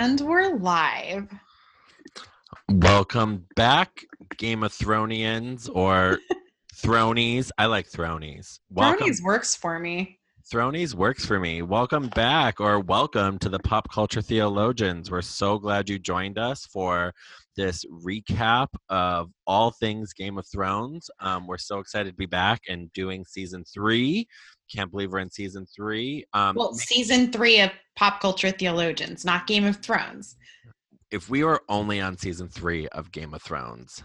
And we're live. Welcome back, Game of Thronians or Thronies. I like Thronies. Welcome. Thronies works for me. Thronies works for me. Welcome back or welcome to the Pop Culture Theologians. We're so glad you joined us for this recap of all things Game of Thrones. Um, we're so excited to be back and doing season three. Can't believe we're in season three. Um, Well, season three of Pop Culture Theologians, not Game of Thrones. if we were only on season three of Game of Thrones,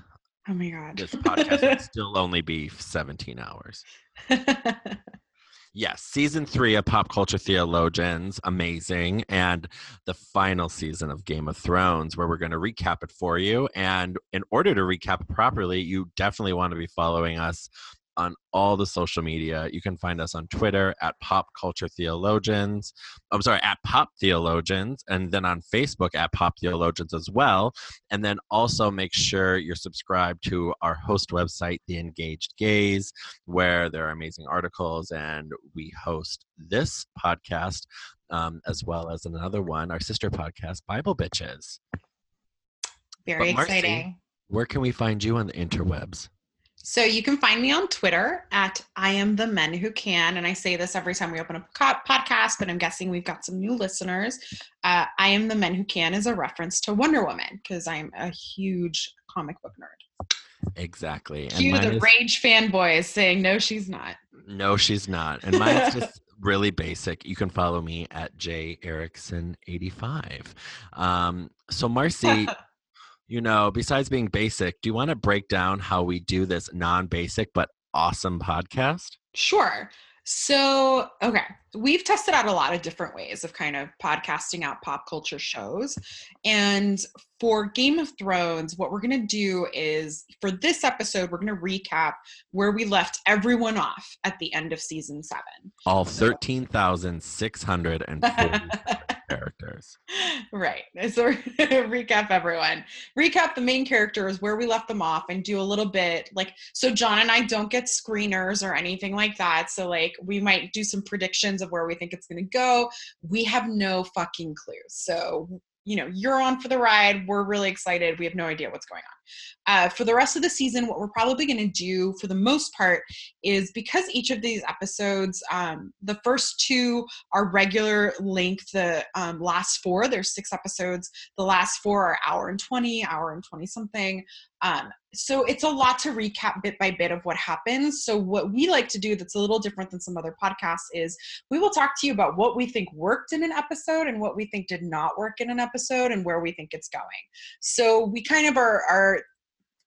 Oh my god. this podcast would still only be 17 hours. Yes, season three of Pop Culture Theologians, amazing. And the final season of Game of Thrones, where we're going to recap it for you. And in order to recap properly, you definitely want to be following us on all the social media. You can find us on Twitter at Pop Culture Theologians. I'm sorry, at Pop Theologians, and then on Facebook at Pop Theologians as well. And then also make sure you're subscribed to our host website, The Engaged Gaze, where there are amazing articles, and we host this podcast um, as well as another one, our sister podcast, Bible Bitches. Very Marcy- exciting. Where can we find you on the interwebs? So you can find me on Twitter at I am the men who can, and I say this every time we open a podcast, but I'm guessing we've got some new listeners. Uh, I am the men who can is a reference to Wonder Woman because I'm a huge comic book nerd. Exactly. And Cue the is- rage fanboys saying no, she's not. No, she's not. And mine's just really basic. You can follow me at J Erickson85. Um, so Marcy, you know, besides being basic, do you want to break down how we do this non-basic but awesome podcast? Sure. So, okay, we've tested out a lot of different ways of kind of podcasting out pop culture shows. And for Game of Thrones, what we're going to do is for this episode, we're going to recap where we left everyone off at the end of season seven. All 13,640 characters. right. So recap everyone. Recap the main characters where we left them off and do a little bit like so John and I don't get screeners or anything like that. So like we might do some predictions of where we think it's gonna go. We have no fucking clue. So you know, you're on for the ride. We're really excited. We have no idea what's going on. Uh, for the rest of the season, what we're probably going to do for the most part is because each of these episodes, um, the first two are regular length. The um, last four, there's six episodes. The last four are hour and 20, hour and 20 something. Um, so it's a lot to recap bit by bit of what happens. So what we like to do that's a little different than some other podcasts is we will talk to you about what we think worked in an episode and what we think did not work in an episode and where we think it's going. So we kind of are, are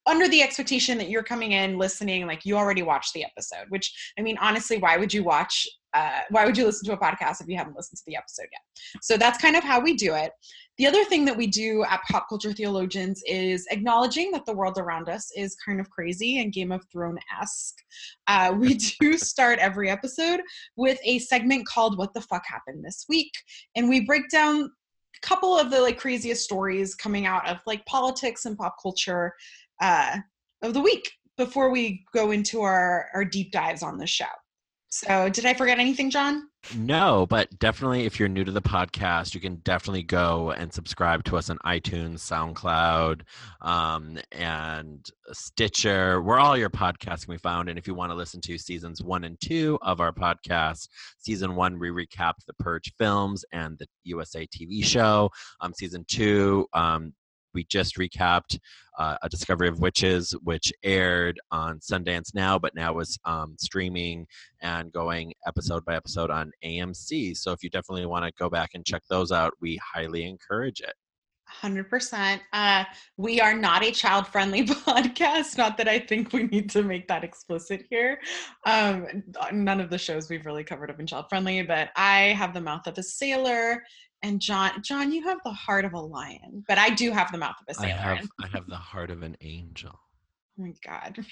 under the expectation that you're coming in listening like you already watched the episode which i mean honestly why would you watch uh, why would you listen to a podcast if you haven't listened to the episode yet? So that's kind of how we do it. The other thing that we do at pop culture theologians is acknowledging that the world around us is kind of crazy and game of thrones-esque. Uh, we do start every episode with a segment called what the fuck happened this week? And we break down a couple of the like craziest stories coming out of like politics and pop culture uh, of the week before we go into our, our deep dives on the show. So, did I forget anything, John? No, but definitely if you're new to the podcast, you can definitely go and subscribe to us on iTunes, SoundCloud, um, and Stitcher. Where all your podcasts can be found. And if you want to listen to seasons one and two of our podcast, season one, we recapped the Purge films and the USA TV show. Um, season two, um, we just recapped uh, a discovery of witches which aired on sundance now but now is um, streaming and going episode by episode on amc so if you definitely want to go back and check those out we highly encourage it 100%. Uh, we are not a child friendly podcast. Not that I think we need to make that explicit here. Um, none of the shows we've really covered have been child friendly, but I have the mouth of a sailor. And John, John, you have the heart of a lion, but I do have the mouth of a sailor. have I have the heart of an angel. oh my God.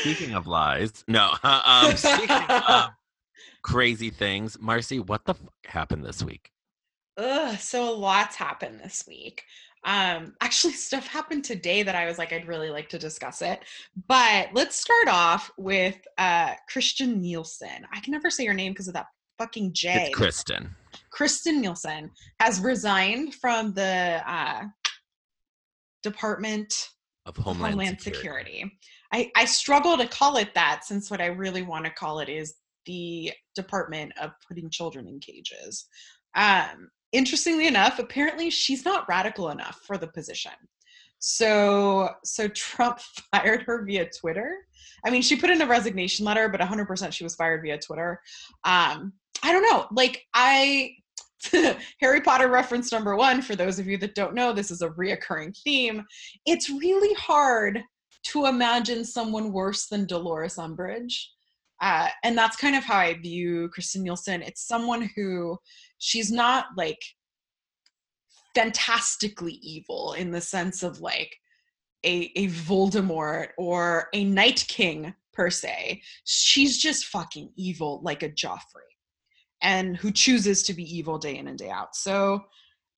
Speaking of lies, no. um, speaking of crazy things, Marcy, what the fuck happened this week? Ugh, so a lot's happened this week. Um, actually, stuff happened today that I was like, I'd really like to discuss it. But let's start off with uh, Christian Nielsen. I can never say your name because of that fucking J. It's Kristen. Kirstjen Nielsen has resigned from the uh, Department of Homeland, Homeland Security. Security. I, I struggle to call it that since what I really want to call it is the Department of Putting Children in Cages. Um, interestingly enough, apparently she's not radical enough for the position. So so Trump fired her via Twitter. I mean, she put in a resignation letter, but 100% she was fired via Twitter. Um, I don't know. Like I Harry Potter reference number one, for those of you that don't know, this is a reoccurring theme. It's really hard to imagine someone worse than Dolores Umbridge. Uh, and that's kind of how I view Kirstjen Nielsen. It's someone who she's not like fantastically evil in the sense of like a, a Voldemort or a Night King per se. She's just fucking evil like a Joffrey and who chooses to be evil day in and day out. So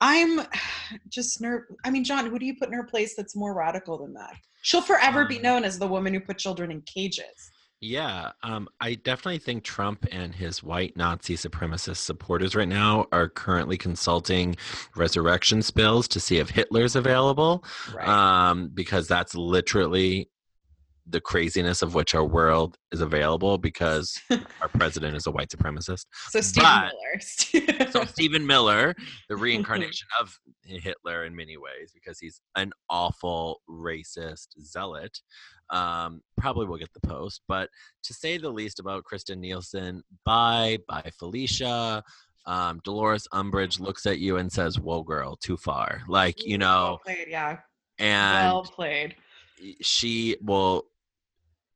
I'm just nerve. I mean, John, who do you put in her place that's more radical than that? She'll forever be Um, known as the woman who put children in cages. Yeah, um, I definitely think Trump and his white Nazi supremacist supporters right now are currently consulting resurrection spills to see if Hitler's available, Right. um, because that's literally the craziness of which our world is available because our president is a white supremacist. so Stephen Miller. So Stephen Miller, the reincarnation of Hitler in many ways, because he's an awful racist zealot. Um, probably will get the post, but to say the least about Kirstjen Nielsen, bye, bye, Felicia. Um, Dolores Umbridge looks at you and says, "Whoa, girl, too far." Like you well know, played, yeah. and well played. she will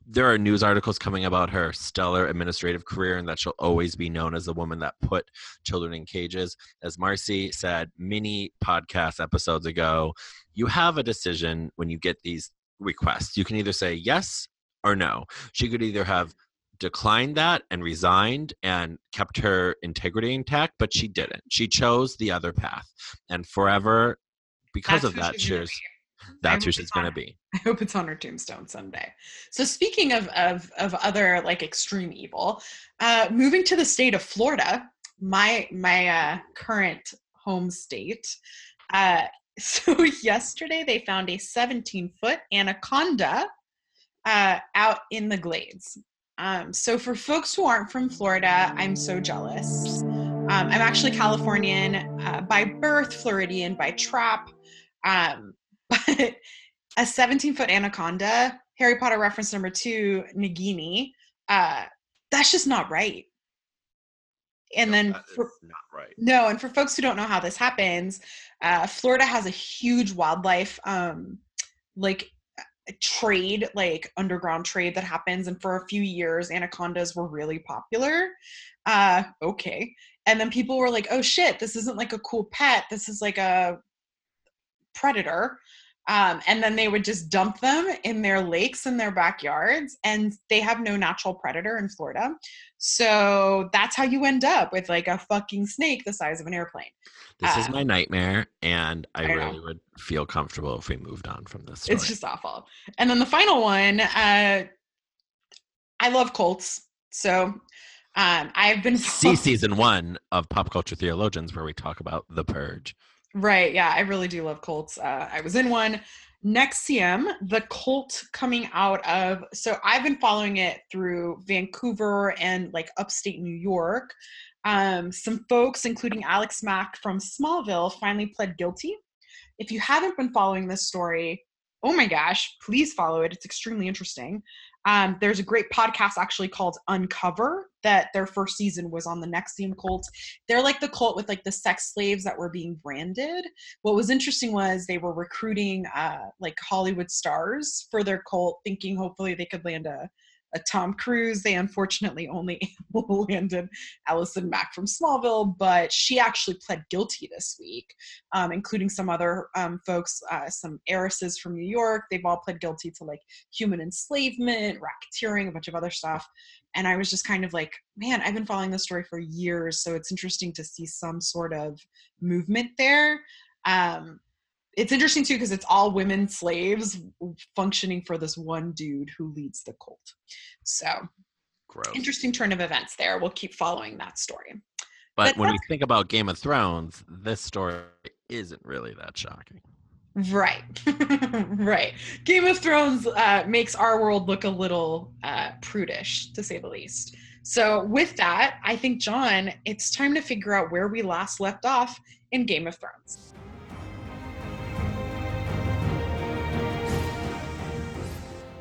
there are news articles coming about her stellar administrative career and that she'll always be known as the woman that put children in cages. As marcy said many podcast episodes ago you have a decision when you get these requests. You can either say yes or no. She could either have declined that and resigned and kept her integrity intact but she didn't. She chose the other path. And forever because That's of that she's gonna be. That's who she's going to be I hope it's on her tombstone someday. So speaking of of of other like extreme evil, uh, moving to the state of Florida, my my uh, current home state. Uh, so yesterday they found a 17 foot anaconda uh, out in the glades. Um, so for folks who aren't from Florida, I'm so jealous. Um, I'm actually Californian uh, by birth, Floridian by trap. Um, but a 17 foot anaconda, Harry Potter reference number two, Nagini, uh, that's just not right. And then for, not right no, and for folks who don't know how this happens, uh, Florida has a huge wildlife um, like uh, trade, like underground trade that happens. And for a few years, anacondas were really popular. Uh, okay. And then people were like, oh shit, this isn't like a cool pet. This is like a predator. Um, and then they would just dump them in their lakes in their backyards. And they have no natural predator in Florida. So that's how you end up with like a fucking snake the size of an airplane. This is Uh, my nightmare, and I, I know. really would feel comfortable if we moved on from this story. It's just awful. And then the final one, uh, I love Colts. So um, I've been see season one of Pop Culture Theologians, where we talk about the Purge. Right. Yeah, I really do love Colts. Uh, I was in one. NXIVM, the cult coming out of, so I've been following it through Vancouver and like upstate New York. Um, some folks, including Alex Mack from Smallville, finally pled guilty. If you haven't been following this story, oh my gosh, please follow it. It's extremely interesting. Um, there's a great podcast actually called Uncover that their first season was on the NXIVM cult they're like the cult with like the sex slaves that were being branded. What was interesting was they were recruiting uh, like Hollywood stars for their cult, thinking hopefully they could land a, a Tom Cruise. They unfortunately only landed Allison Mack from Smallville, but she actually pled guilty this week, um, including some other um, folks, uh, some heiresses from New York. They've all pled guilty to like human enslavement, racketeering, a bunch of other stuff and I was just kind of like, man, I've been following this story for years, so it's interesting to see some sort of movement there. Um, it's interesting too because it's all women slaves functioning for this one dude who leads the cult. So Gross. interesting turn of events there. We'll keep following that story. But, But when we think about Game of Thrones, this story isn't really that shocking. Right, right. Game of Thrones uh, makes our world look a little uh, prudish, to say the least. So, with that, I think, John, it's time to figure out where we last left off in Game of Thrones.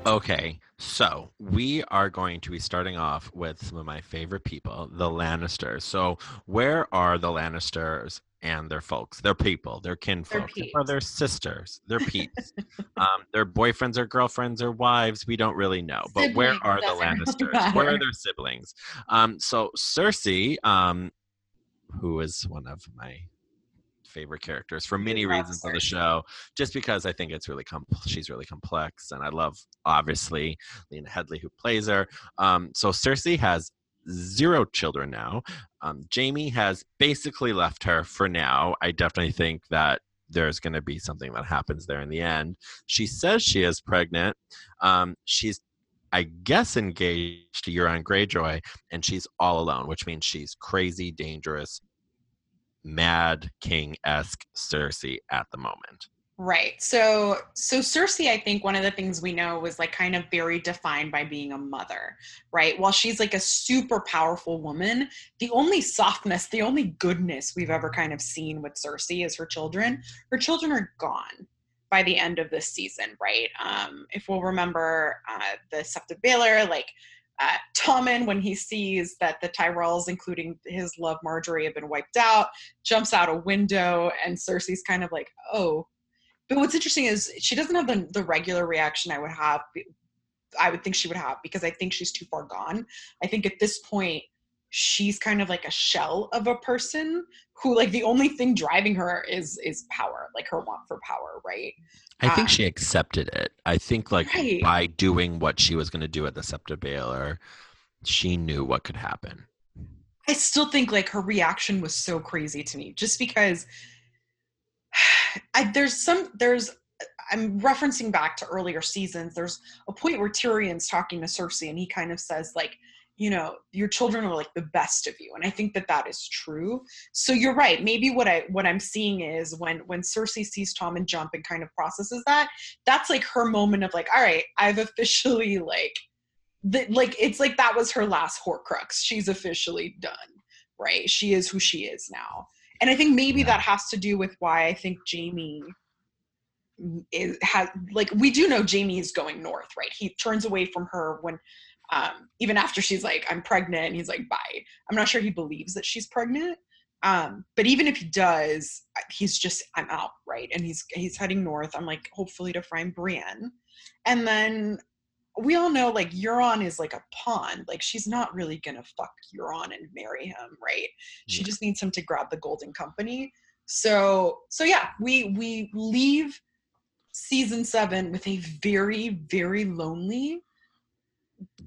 Okay, so we are going to be starting off with some of my favorite people, the Lannisters. So, where are the Lannisters and their folks? Their people, their kinfolk, or their sisters, their peeps, um, their boyfriends or girlfriends or wives? We don't really know, but where are the Lannisters? Where are their siblings? Um, so Cersei, um, who is one of my favorite characters for many reasons on the show just because i think it's really com- she's really complex and i love obviously lena headley who plays her. Um, so cersei has zero children now. Um, jaime has basically left her for now. I definitely think that there's going to be something that happens there in the end. She says she is pregnant. Um, she's I guess engaged to Euron Greyjoy, and she's all alone, which means she's crazy, dangerous, mad king esque Cersei at the moment. Right. So so Cersei, I think one of the things we know was like kind of very defined by being a mother, right? While she's like a super powerful woman, the only softness, the only goodness we've ever kind of seen with Cersei is her children. Her children are gone by the end of this season, right? Um, if we'll remember uh, the Sept of Baelor, like uh, Tommen, when he sees that the Tyrells, including his love Margaery, have been wiped out, jumps out a window, and Cersei's kind of like, oh, but what's interesting is she doesn't have the, the regular reaction I would have. I would think she would have because I think she's too far gone. I think at this point she's kind of like a shell of a person who like the only thing driving her is is power, like her want for power, right? I think Ah. she accepted it. I think like Right. by doing what she was going to do at the Sept of Baelor, she knew what could happen. I still think like her reaction was so crazy to me just because I, there's some there's I'm referencing back to earlier seasons. There's a point where Tyrion's talking to Cersei and he kind of says like, you know, your children are like the best of you, and I think that that is true. So you're right. Maybe what I what I'm seeing is when when Cersei sees Tommen jump and kind of processes that, that's like her moment of like, all right, I've officially like, the, like it's like that was her last Horcrux. She's officially done, right? She is who she is now, and I think maybe Yeah. that has to do with why I think Jaime is has like we do know Jaime is going north, right? He turns away from her when um even after she's like I'm pregnant and he's like bye. I'm not sure he believes that she's pregnant. Um but even if he does, he's just I'm out, right? And he's he's heading north. I'm like hopefully to find Brienne. And then we all know like Euron is like a pawn. Like she's not really gonna fuck Euron and marry him, right? She just needs him to grab the golden company. So so yeah, we we leave season seven with a very, very lonely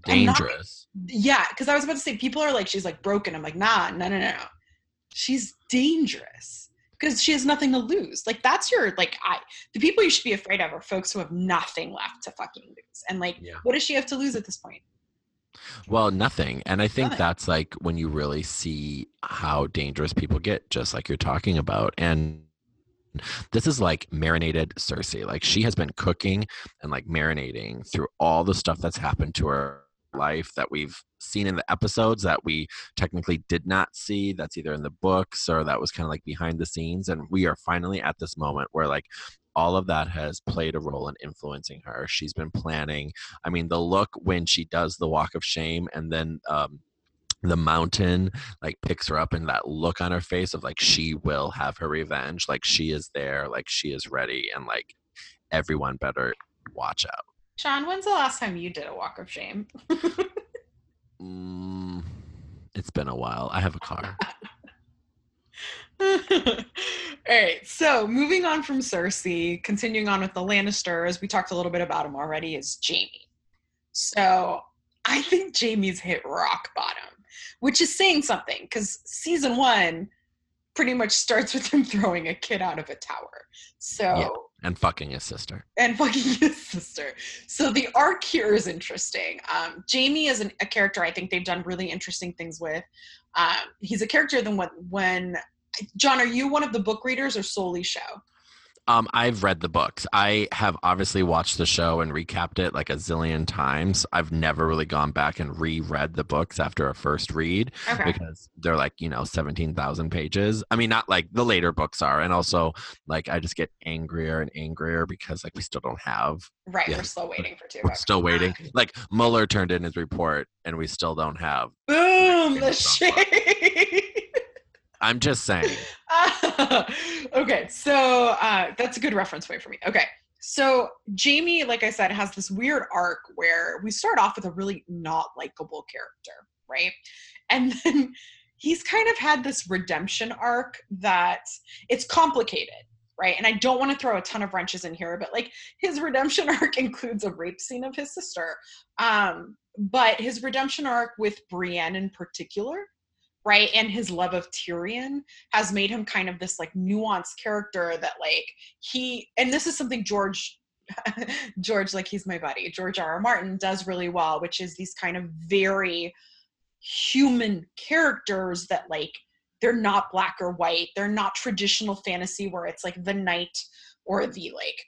I'm not- Dangerous. yeah, because I was about to say people are like she's like broken. I'm like, nah, no, no, no. no. She's dangerous because she has nothing to lose. Like that's your like I the people you should be afraid of are folks who have nothing left to fucking lose. And like, Yeah. what does she have to lose at this point? Well, nothing. And I think Nothing. that's like when you really see how dangerous people get, just like you're talking about. And this is like marinated Cersei. Like she has been cooking and like marinating through all the stuff that's happened to her life that we've seen in the episodes that we technically did not see that's either in the books or that was kind of like behind the scenes and we are finally at this moment where like all of that has played a role in influencing her she's been planning i mean the look when she does the walk of shame and then um the mountain like picks her up and that look on her face of like she will have her revenge like she is there like she is ready and like everyone better watch out Sean, when's the last time you did a walk of shame? mm, it's been a while i have a car All right, so moving on from Cersei, continuing on with the Lannisters, we talked a little bit about him already, is Jaime. So I think Jaime's hit rock bottom, which is saying something because season one pretty much starts with him throwing a kid out of a tower. So Yeah. and fucking his sister and fucking his sister. So the arc here is interesting. Um, Jaime is an, a character I think they've done really interesting things with. Um, he's a character than when when John, are you one of the book readers or solely show? Um, I've read the books. I have obviously watched the show and recapped it like a zillion times. I've never really gone back and reread the books after a first read Okay. because they're like, you know, 17,000 pages. I mean, not like the later books are. And also, like, I just get angrier and angrier because, like, we still don't have, Right, we're still waiting for two. we're books. still waiting. Like, Mueller turned in his report and we still don't have. Boom, the It's not fun. shade. I'm just saying. okay, so uh, that's a good reference point for me. Okay, so Jaime, like I said, has this weird arc where we start off with a really not likable character, right? And then he's kind of had this redemption arc that it's complicated, right? And I don't want to throw a ton of wrenches in here, but like his redemption arc includes a rape scene of his sister. Um, but his redemption arc with Brienne in particular, right, and his love of Tyrion has made him kind of this like nuanced character that like he and this is something George George like he's my buddy George R. R. Martin does really well which is these kind of very human characters that like they're not black or white they're not traditional fantasy where it's like the knight or the like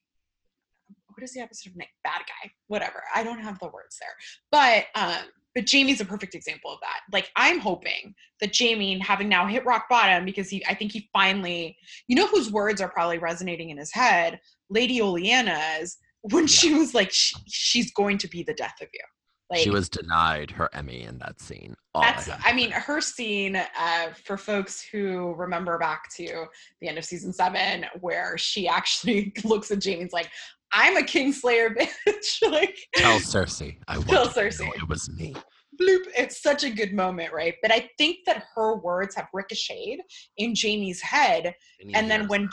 what is the opposite of knight bad guy whatever I don't have the words there but um but Jaime's a perfect example of that. Like I'm hoping that Jaime, having now hit rock bottom, because he, I think he finally, you know, whose words are probably resonating in his head, Lady Olenna's, when she was like, she, she's going to be the death of you. Like she was denied her Emmy in that scene. All that's, had I mean, her scene uh, for folks who remember back to the end of season seven, where she actually looks at Jaime's like, "I'm a Kingslayer bitch." like, Tell Cersei. I Tell you to know Cersei. it was me. Bloop. It's such a good moment, right? But I think that her words have ricocheted in Jaime's head. And then years when,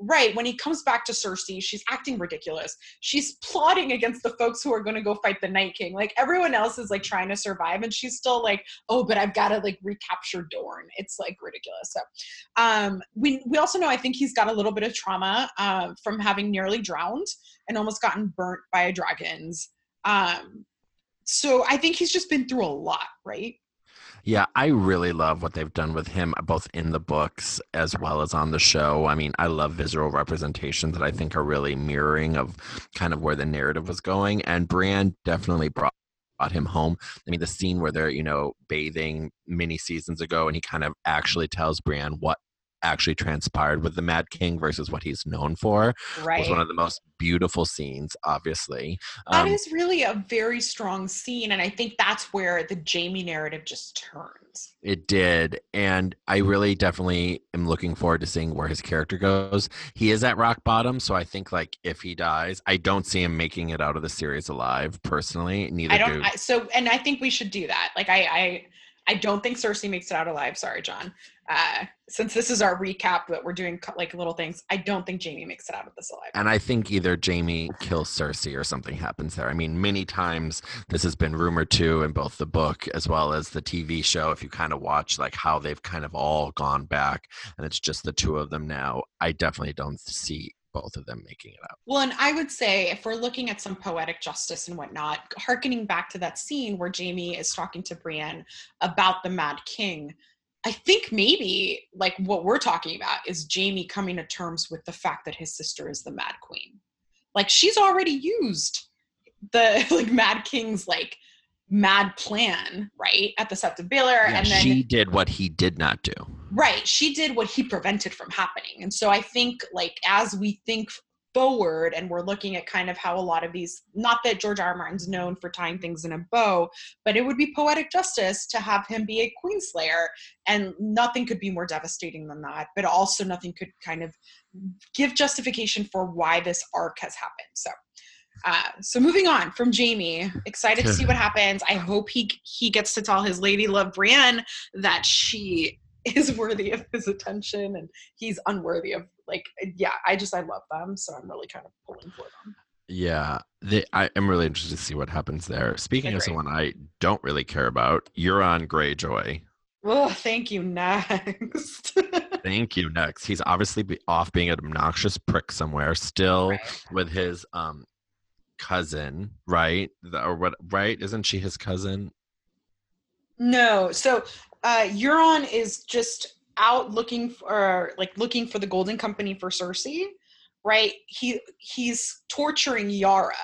right, when he comes back to Cersei, she's acting ridiculous. She's plotting against the folks who are going to go fight the Night King. Like everyone else is like trying to survive, and she's still like, oh, but I've got to like recapture Dorne. It's like ridiculous. So, um, we we also know I think he's got a little bit of trauma uh, from having nearly drowned and almost gotten burnt by dragons. Um, so I think he's just been through a lot, right? Yeah, I really love what they've done with him, both in the books as well as on the show. I mean, I love visual representations that I think are really mirroring of kind of where the narrative was going. And Brienne definitely brought brought him home. I mean, the scene where they're, you know, bathing many seasons ago and he kind of actually tells Brienne what actually transpired with the Mad King versus what he's known for Right. was one of the most beautiful scenes, obviously. That Um, is really a very strong scene, and I think that's where the Jaime narrative just turns. It did. And I really definitely am looking forward to seeing where his character goes. He is at rock bottom. So I think, like, if he dies, I don't see him making it out of the series alive personally. Neither I don't. do. I, so, and I think we should do that. Like, I, I, I don't think Cersei makes it out alive. Sorry, John. Uh, since this is our recap that we're doing, like little things, I don't think Jaime makes it out of this alive. and I think either Jaime kills Cersei or something happens there. I mean, many times this has been rumored too in both the book as well as the TV show. If you kind of watch like how they've kind of all gone back and it's just the two of them now, I definitely don't see both of them making it out. Well, and I would say if we're looking at some poetic justice and whatnot, harkening back to that scene where Jaime is talking to Brienne about the Mad King, I think maybe like what we're talking about is Jaime coming to terms with the fact that his sister is the Mad Queen. Like she's already used the like Mad King's like mad plan, right? At the Sept of Baelor. Yeah, and then she did what he did not do. Right. She did what he prevented from happening. And so I think like as we think forward and we're looking at kind of how a lot of these not that George R. R. Martin's known for tying things in a bow, but it would be poetic justice to have him be a queenslayer and nothing could be more devastating than that, but also nothing could kind of give justification for why this arc has happened. So uh, so moving on from Jaime, excited to see what happens. I hope he he gets to tell his lady love Brienne that she is worthy of his attention and he's unworthy of like yeah i just i love them so i'm really kind of pulling for them Yeah, the, I am really interested to see what happens there. Speaking of someone I don't really care about, Euron Greyjoy. oh thank you next Thank you. Next, he's obviously be off being an obnoxious prick somewhere, still Right. with his um cousin, right? The- or what? Right? Isn't she his cousin? no so uh, Euron is just out looking for like looking for the Golden Company for Cersei, right? He he's torturing Yara,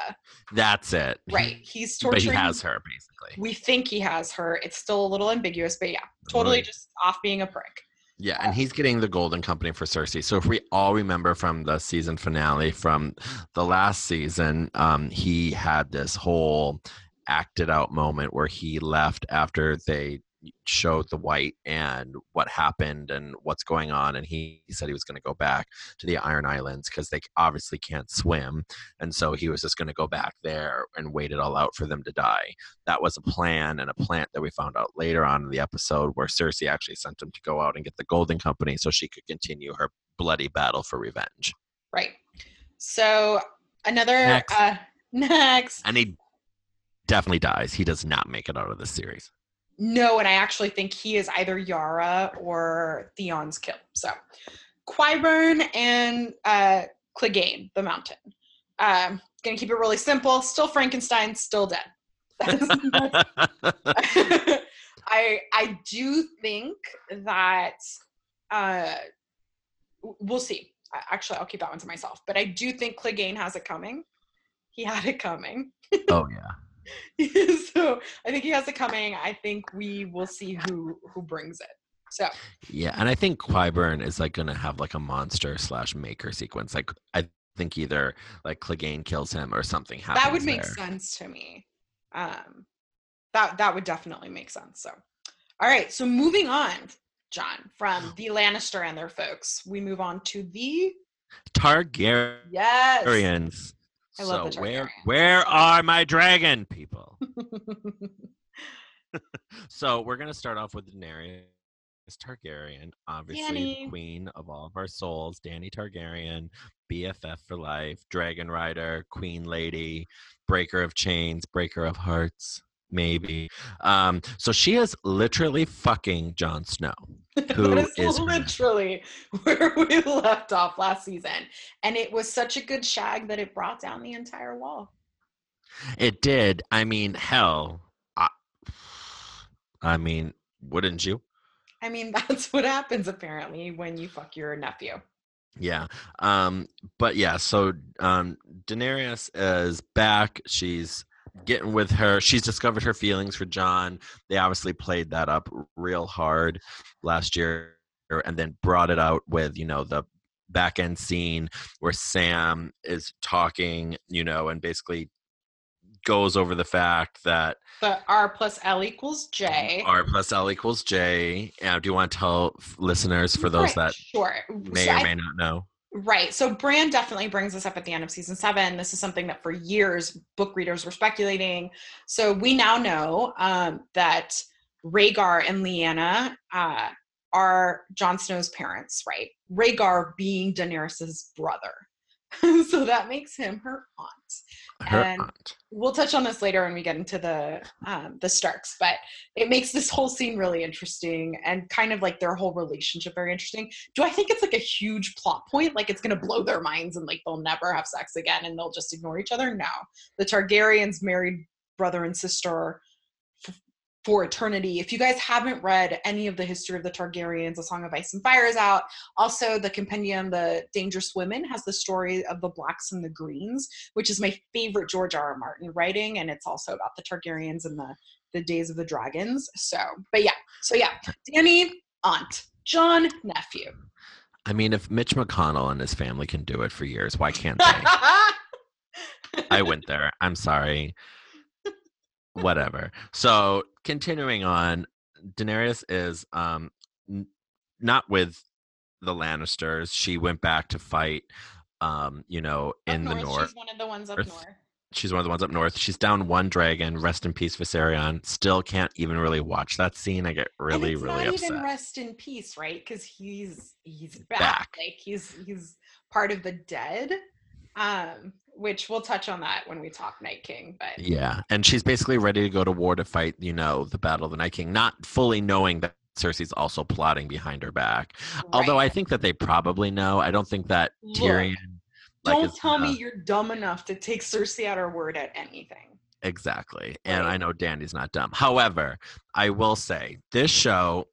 That's it. right? He's torturing. But he has her basically. We think he has her. It's still a little ambiguous, but yeah, totally Right. just off being a prick. Yeah, and he's getting the golden company for Cersei. So if we all remember from the season finale from the last season, um, he had this whole acted out moment where he left after they showed the wight and what happened and what's going on and he, he said he was going to go back to the iron islands because they obviously can't swim and so he was just going to go back there and wait it all out for them to die that was a plan and a plant that we found out later on in the episode where Cersei actually sent him to go out and get the Golden Company so she could continue her bloody battle for revenge. Right. So another Next. uh next. And he definitely dies. He does not make it out of this series. No, and I actually think he is either Yara or Theon's kill. So Qyburn and uh Clegane, the mountain. Um, gonna keep it really simple. Still Frankenstein, still dead. I I do think that uh we'll see. Actually, I'll keep that one to myself. But I do think Clegane has it coming. He had it coming. oh yeah. so I think he has it coming. I think we will see who who brings it. So Yeah, and I think Qyburn is like gonna have like a monster slash maker sequence. Like I think either like Clegane kills him or something happens. that would make there. sense to me. Um, that that would definitely make sense. So, all right. So moving on, John, from the Lannister and their folks, we move on to the Targaryens. yes. I love the so where where are my dragon people? so we're gonna start off with Daenerys Targaryen, obviously Dany. the queen of all of our souls. Dany Targaryen, BFF for life, Dragon Rider, Queen Lady, Breaker of Chains, Breaker of Hearts, maybe. Um, so she is literally fucking Jon Snow. Who that is, is literally where we left off last season, and it was such a good shag that it brought down the entire wall. It did. I mean, hell. I, I mean, wouldn't you? I mean, that's what happens apparently when you fuck your nephew. Yeah. Um, but yeah, so um Daenerys is back. She's getting with her. She's discovered her feelings for Jon. They obviously played that up real hard last year and then brought it out with, you know, the back end scene where Sam is talking, you know, and basically goes over the fact that The R plus L equals J. R plus L equals J. Uh, do you want to tell listeners for those Right, that sure may So or I- may not know? Right. So Bran definitely brings this up at the end of season seven. This is something that for years book readers were speculating. So we now know um, that Rhaegar and Lyanna uh, are Jon Snow's parents, right? Rhaegar being Daenerys's brother. so that makes him her aunt. Her And- aunt. We'll touch on this later when we get into the um, the Starks, but it makes this whole scene really interesting and kind of like their whole relationship very interesting. Do I think it's like a huge plot point? Like it's gonna blow their minds and like they'll never have sex again and they'll just ignore each other? No. The Targaryens married brother and sister for eternity. If you guys haven't read any of the history of the Targaryens, A Song of Ice and Fire is out. Also, the compendium, The Dangerous Women, has the story of the Blacks and the Greens, which is my favorite George R. R. Martin writing, and it's also about the Targaryens and the the days of the dragons. So, but yeah, so yeah, Dany, aunt, Jon, nephew. I mean, if Mitch McConnell and his family can do it for years, why can't they? I went there. I'm sorry. Whatever. So continuing on, Daenerys is um n- not with the Lannisters. She went back to fight um, you know, Up in the north. She's one of the ones up North. north. She's one of the ones up north. She's down one dragon. Rest in peace, Viserion. Still can't even really watch that scene. I get really, really not upset. even rest in peace, right? Because he's he's back. Back. Like he's he's part of the dead. Um, which we'll touch on that when we talk Night King. But Yeah, and she's basically ready to go to war to fight, you know, the Battle of the Night King, not fully knowing that Cersei's also plotting behind her back. Although I think that they probably know. I don't think that Look, Tyrion. like, don't tell me you're dumb enough to take Cersei at her word at anything. Exactly. And I know Dany's not dumb. However, I will say this show,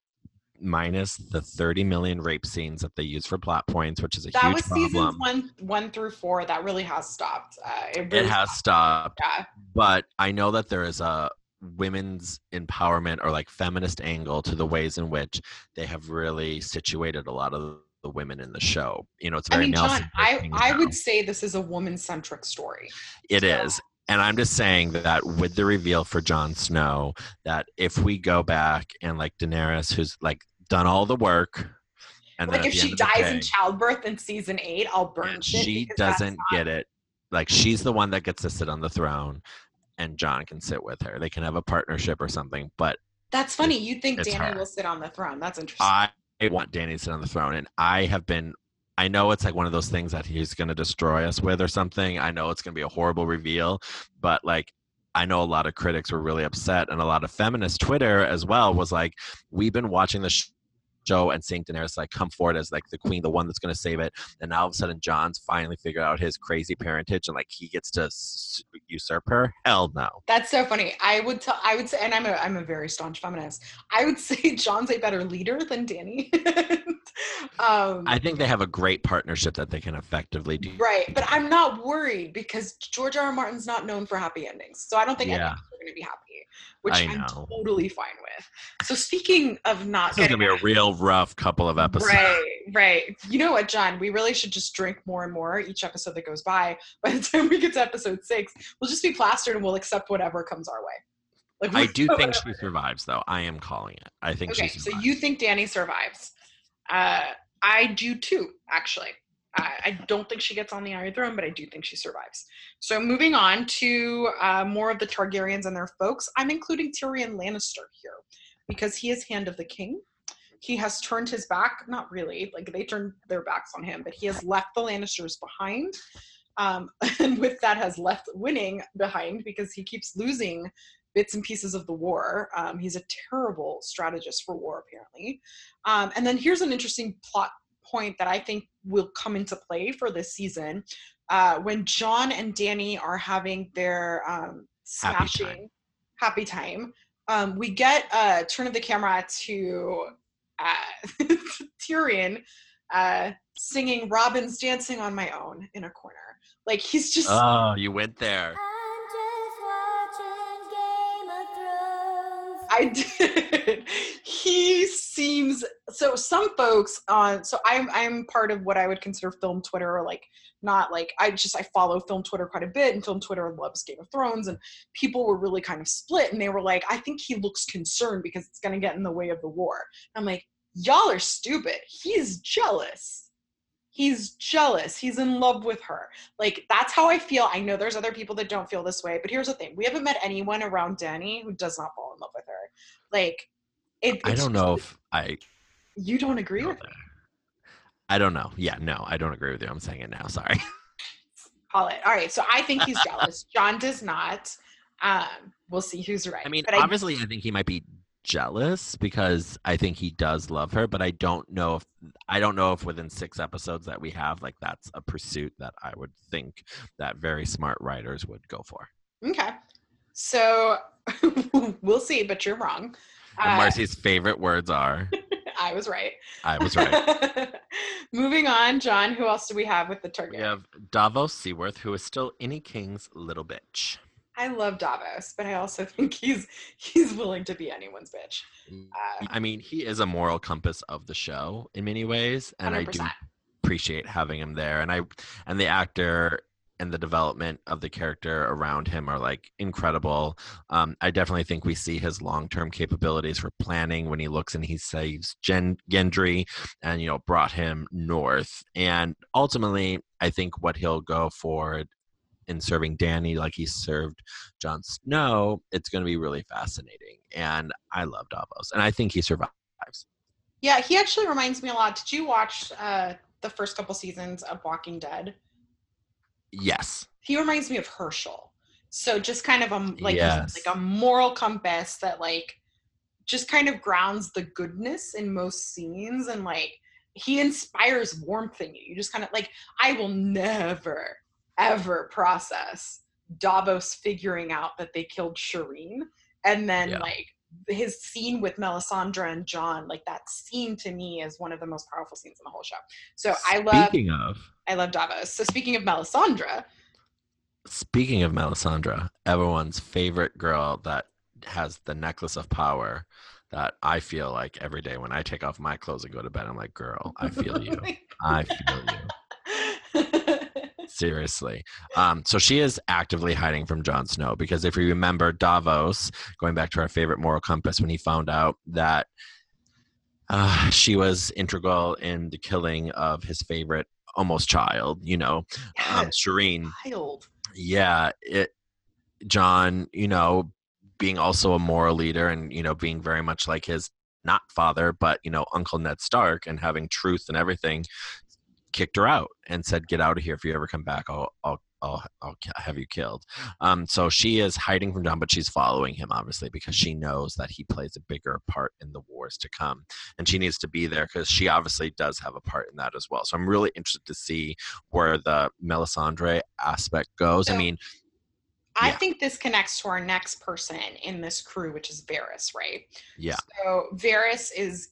minus the 30 million rape scenes that they use for plot points, which is a that huge was problem. seasons one one through four. That really has stopped. Uh, it, really it has stopped. Yeah. But I know that there is a women's empowerment or like feminist angle to the ways in which they have really situated a lot of the women in the show. You know, it's I very mean, John, I, I now. would say this is a woman centric story. It So- is. And I'm just saying that with the reveal for Jon Snow, that if we go back and like Daenerys, who's like done all the work, and Like if she end of the dies day, in childbirth in season eight, I'll burn shit. she doesn't get it. Like she's the one that gets to sit on the throne, and Jon can sit with her. They can have a partnership or something. But That's funny. You think Dany her. will sit on the throne? That's interesting. I want Dany to sit on the throne, and I have been. I know it's like one of those things that he's going to destroy us with or something. I know it's going to be a horrible reveal, but like I know a lot of critics were really upset, and a lot of feminist Twitter as well was like, "We've been watching the show and seeing Daenerys like come forward as like the queen, the one that's going to save it, and now all of a sudden Jon's finally figured out his crazy parentage, and like he gets to s- usurp her. Hell no. That's so funny. I would tell. I would say, and I'm a I'm a very staunch feminist. I would say Jon's a better leader than Dany. um, I think they have a great partnership that they can effectively do. right, but I'm not worried because George R. R. Martin's not known for happy endings, so I don't think Yeah. Going to be happy, which I'm totally fine with. So speaking of not This is gonna be a real rough couple of episodes. Right, right. You know what, John? We really should just drink more and more each episode that goes by. By the time we get to episode six, we'll just be plastered and we'll accept whatever comes our way. Like I do think she survives, though. I am calling it. I think Okay, she so you think Dany survives? Uh, I do too, actually. I don't think she gets on the Iron Throne, but I do think she survives. So moving on to uh, more of the Targaryens and their folks, I'm including Tyrion Lannister here because he is Hand of the King. He has turned his back, not really, like they turned their backs on him, but he has left the Lannisters behind. Um, and with that, has left winning behind because he keeps losing bits and pieces of the war. Um, he's a terrible strategist for war, apparently. Um, and then here's an interesting plot point that I think will come into play for this season. Uh, when Jon and Dany are having their um, Happy smashing time. happy time, um, we get a turn of the camera to uh, Tyrion uh, singing Robyn's Dancing on My Own in a corner. Like he's just Oh, you went there. I did. He seems so. Some folks on so I'm I'm part of what I would consider film Twitter, or like not like I just I follow film Twitter quite a bit, and film Twitter loves Game of Thrones, and people were really kind of split, and they were like, I think he looks concerned because it's going to get in the way of the war. I'm like, y'all are stupid. He's jealous. He's jealous. He's in love with her. Like that's how I feel. I know there's other people that don't feel this way, but here's the thing: we haven't met anyone around Dany who does not fall in love with her. Like, it, I don't just- know if I. you don't agree with there. I don't know. Yeah, no, I don't agree with you. I'm saying it now. Sorry. call it. All right, so I think he's jealous. John does not. Um, we'll see who's right. I mean, but obviously, I think he might be jealous because I think he does love her, but I don't know if I don't know if within six episodes that we have, like that's a pursuit that I would think that very smart writers would go for. okay. So we'll see, but you're wrong. And Uh, Marcy's favorite words are, I was right. "I was right." Moving on, John. Who else do we have with the target? we have Davos Seaworth, who is still any king's little bitch. I love Davos, but I also think he's he's willing to be anyone's bitch. Uh, I mean, he is a moral compass of the show in many ways, and I do appreciate having him there. And I and the actor and the development of the character around him are like incredible. Um, I definitely think we see his long term capabilities for planning when he looks and he saves Gen- Gendry and you know brought him north. And ultimately, I think what he'll go for in serving Dany like he served Jon Snow, it's going to be really fascinating. And I love Davos, and I think he survives. Yeah, he actually reminds me a lot. Did you watch uh, the first couple seasons of Walking Dead? Yes. He reminds me of Hershel. So just kind of a like Yes. like a moral compass that like just kind of grounds the goodness in most scenes and like he inspires warmth in you. You just kind of like I will never ever process Davos figuring out that they killed Shireen, and then Yeah. like his scene with Melisandre and Jon, like that scene to me is one of the most powerful scenes in the whole show. So I love Speaking of, I love Davos. So speaking of Melisandre, speaking of Melisandre, everyone's favorite girl that has the necklace of power that I feel like every day when I take off my clothes and go to bed, I'm like, girl, I feel you. I feel you. Seriously. Um, so she is actively hiding from Jon Snow because if you remember Davos, going back to our favorite moral compass, when he found out that uh, she was integral in the killing of his favorite almost child, you know, um, Shireen. wild. Yeah, it. Jon, you know, being also a moral leader and you know being very much like his not father, but you know Uncle Ned Stark and having truth and everything, kicked her out and said, "Get out of here! If you ever come back, I'll I'll I'll, I'll have you killed." Um, so she is hiding from Jon, but she's following him obviously because she knows that he plays a bigger part in the wars to come, and she needs to be there because she obviously does have a part in that as well. So I'm really interested to see where the Melisandre aspect goes. I mean, I Yeah. think this connects to our next person in this crew, which is Varys, right? yeah, So Varys is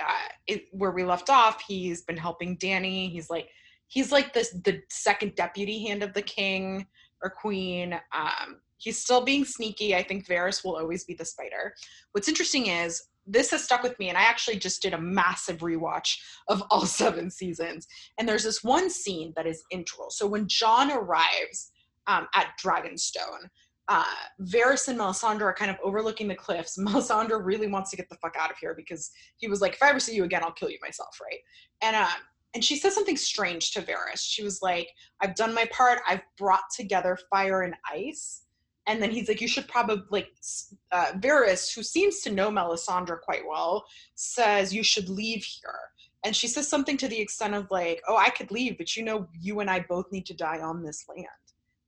uh, it, where we left off. He's been helping Dany. He's like he's like this the second deputy hand of the king or queen. Um, he's still being sneaky. I think Varys will always be the spider. What's interesting is this has stuck with me, and I actually just did a massive rewatch of all seven seasons. And there's this one scene that is integral. So when Jon arrives um, at Dragonstone, uh, Varys and Melisandre are kind of overlooking the cliffs. Melisandre really wants to get the fuck out of here because he was like, if I ever see you again, I'll kill you myself, right? And um, and she says something strange to Varys. She was like, I've done my part. I've brought together fire and ice. And then he's like, you should probably like uh, Varys, who seems to know Melisandre quite well, says you should leave here. And she says something to the extent of like, oh, I could leave, but you know, you and I both need to die on this land,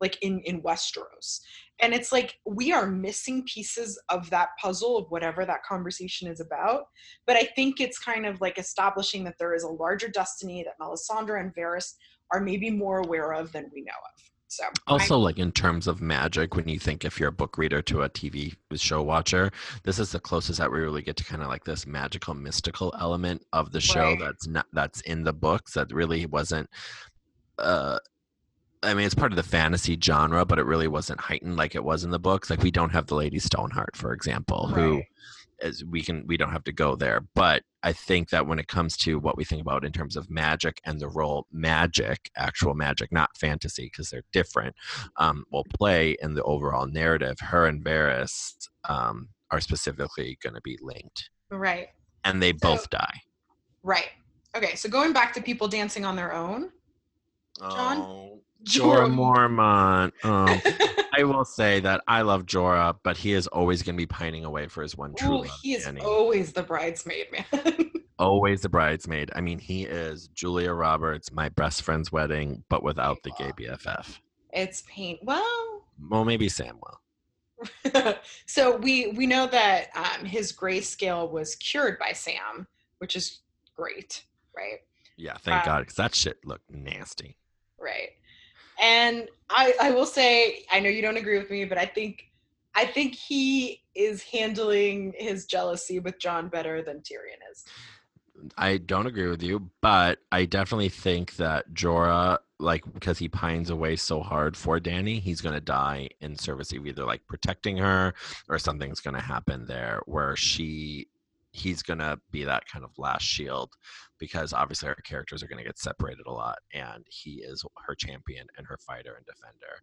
like in in Westeros and it's like we are missing pieces of that puzzle of whatever that conversation is about but i think it's kind of like establishing that there is a larger destiny that melisandre and Varys are maybe more aware of than we know of so Also, like in terms of magic, when you think if you're a book reader to a TV show watcher, this is the closest that we really get to kind of like this magical, mystical element of the show Right. that's not that's in the books that really wasn't. Uh, I mean, it's part of the fantasy genre, but it really wasn't heightened like it was in the books. Like we don't have the Lady Stoneheart, for example, who Right. is we can we don't have to go there but i think that when it comes to what we think about in terms of magic and the role magic actual magic not fantasy because they're different um, will play in the overall narrative her and Varys um, are specifically going to be linked right and they So- both die right okay so going back to people dancing on their own John? oh, Jorah Mormont. Um, I will say that I love Jorah, but he is always going to be pining away for his one true Ooh, love. he is Dany. always the bridesmaid man always the bridesmaid. I mean, he is Julia Roberts, my best friend's wedding, but without the gay BFF. it's pain well Well, maybe Samwell. so we we know that um, his grayscale was cured by Sam, which is great, right? Yeah, thank Uh, God, because that shit looked nasty. Right. And I I will say I know you don't agree with me, but I think I think he is handling his jealousy with Jon better than Tyrion is. I don't agree with you, but I definitely think that Jorah, like, because he pines away so hard for Dany, he's going to die in service of either like protecting her or something's going to happen there where she, he's going to be that kind of last shield because obviously our characters are going to get separated a lot and he is her champion and her fighter and defender.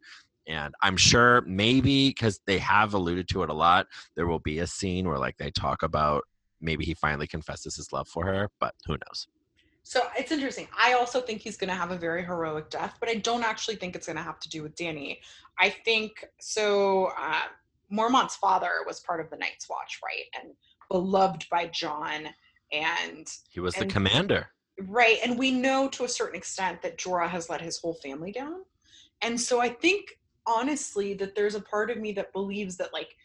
And I'm sure maybe because they have alluded to it a lot, there will be a scene where like they talk about maybe he finally confesses his love for her, but who knows? So it's interesting. I also think he's going to have a very heroic death, but I don't actually think it's going to have to do with Dany. I think so. Uh, Mormont's father was part of the Night's Watch, right, and beloved by Jon, and He was the commander. Right. And we know to a certain extent that Jorah has let his whole family down. And so I think honestly that there's a part of me that believes that like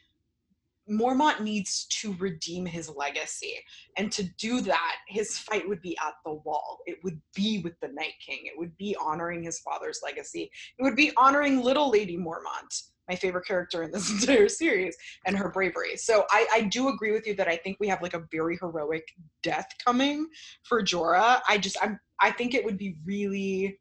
Mormont needs to redeem his legacy. And to do that, his fight would be at the wall. It would be with the Night King. It would be honoring his father's legacy. It would be honoring little Lady Mormont, my favorite character in this entire series, and her bravery. So I, I do agree with you that I think we have like a very heroic death coming for Jorah. I just I'm I think it would be really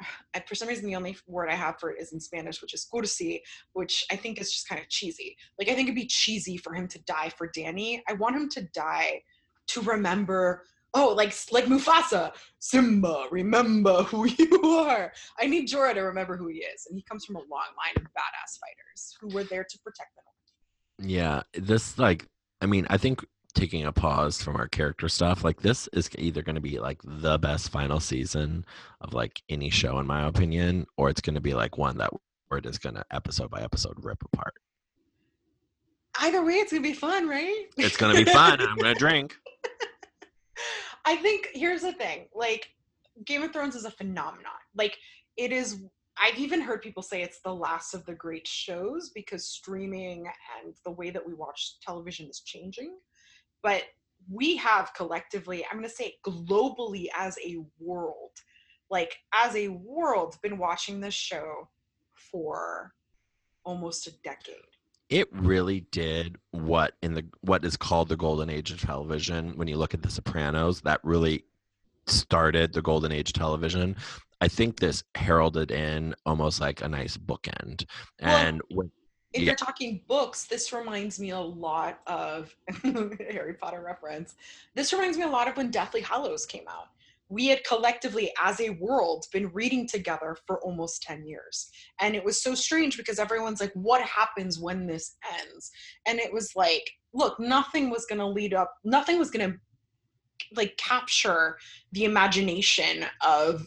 for some reason the only word I have for it is in Spanish, which is cursi, which I think is just kind of cheesy. Like I think it'd be cheesy for him to die for Dany. I want him to die to remember. Oh, like like Mufasa, Simba, remember who you are. I need Jorah to remember who he is, and he comes from a long line of badass fighters who were there to protect the North. Yeah, this like I mean I think taking a pause from our character stuff like this is either going to be like the best final season of like any show in my opinion or it's going to be like one that where it is going to episode by episode rip apart. Either way it's going to be fun right? It's going to be fun. I'm going to drink i think here's the thing like game of thrones is a phenomenon. Like it is I've even heard people say it's the last of the great shows because streaming and the way that we watch television is changing. But we have collectively i'm going to say globally as a world like as a world been watching this show for almost a decade it really did what in the what is called the golden age of television when you look at the sopranos that really started the golden age television i think this heralded in almost like a nice bookend and well, when if yeah. you're talking books, this reminds me a lot of Harry Potter reference. This reminds me a lot of when Deathly Hallows came out. We had collectively, as a world, been reading together for almost 10 years. And it was so strange because everyone's like, what happens when this ends? And it was like, look, nothing was going to lead up, nothing was going to like capture the imagination of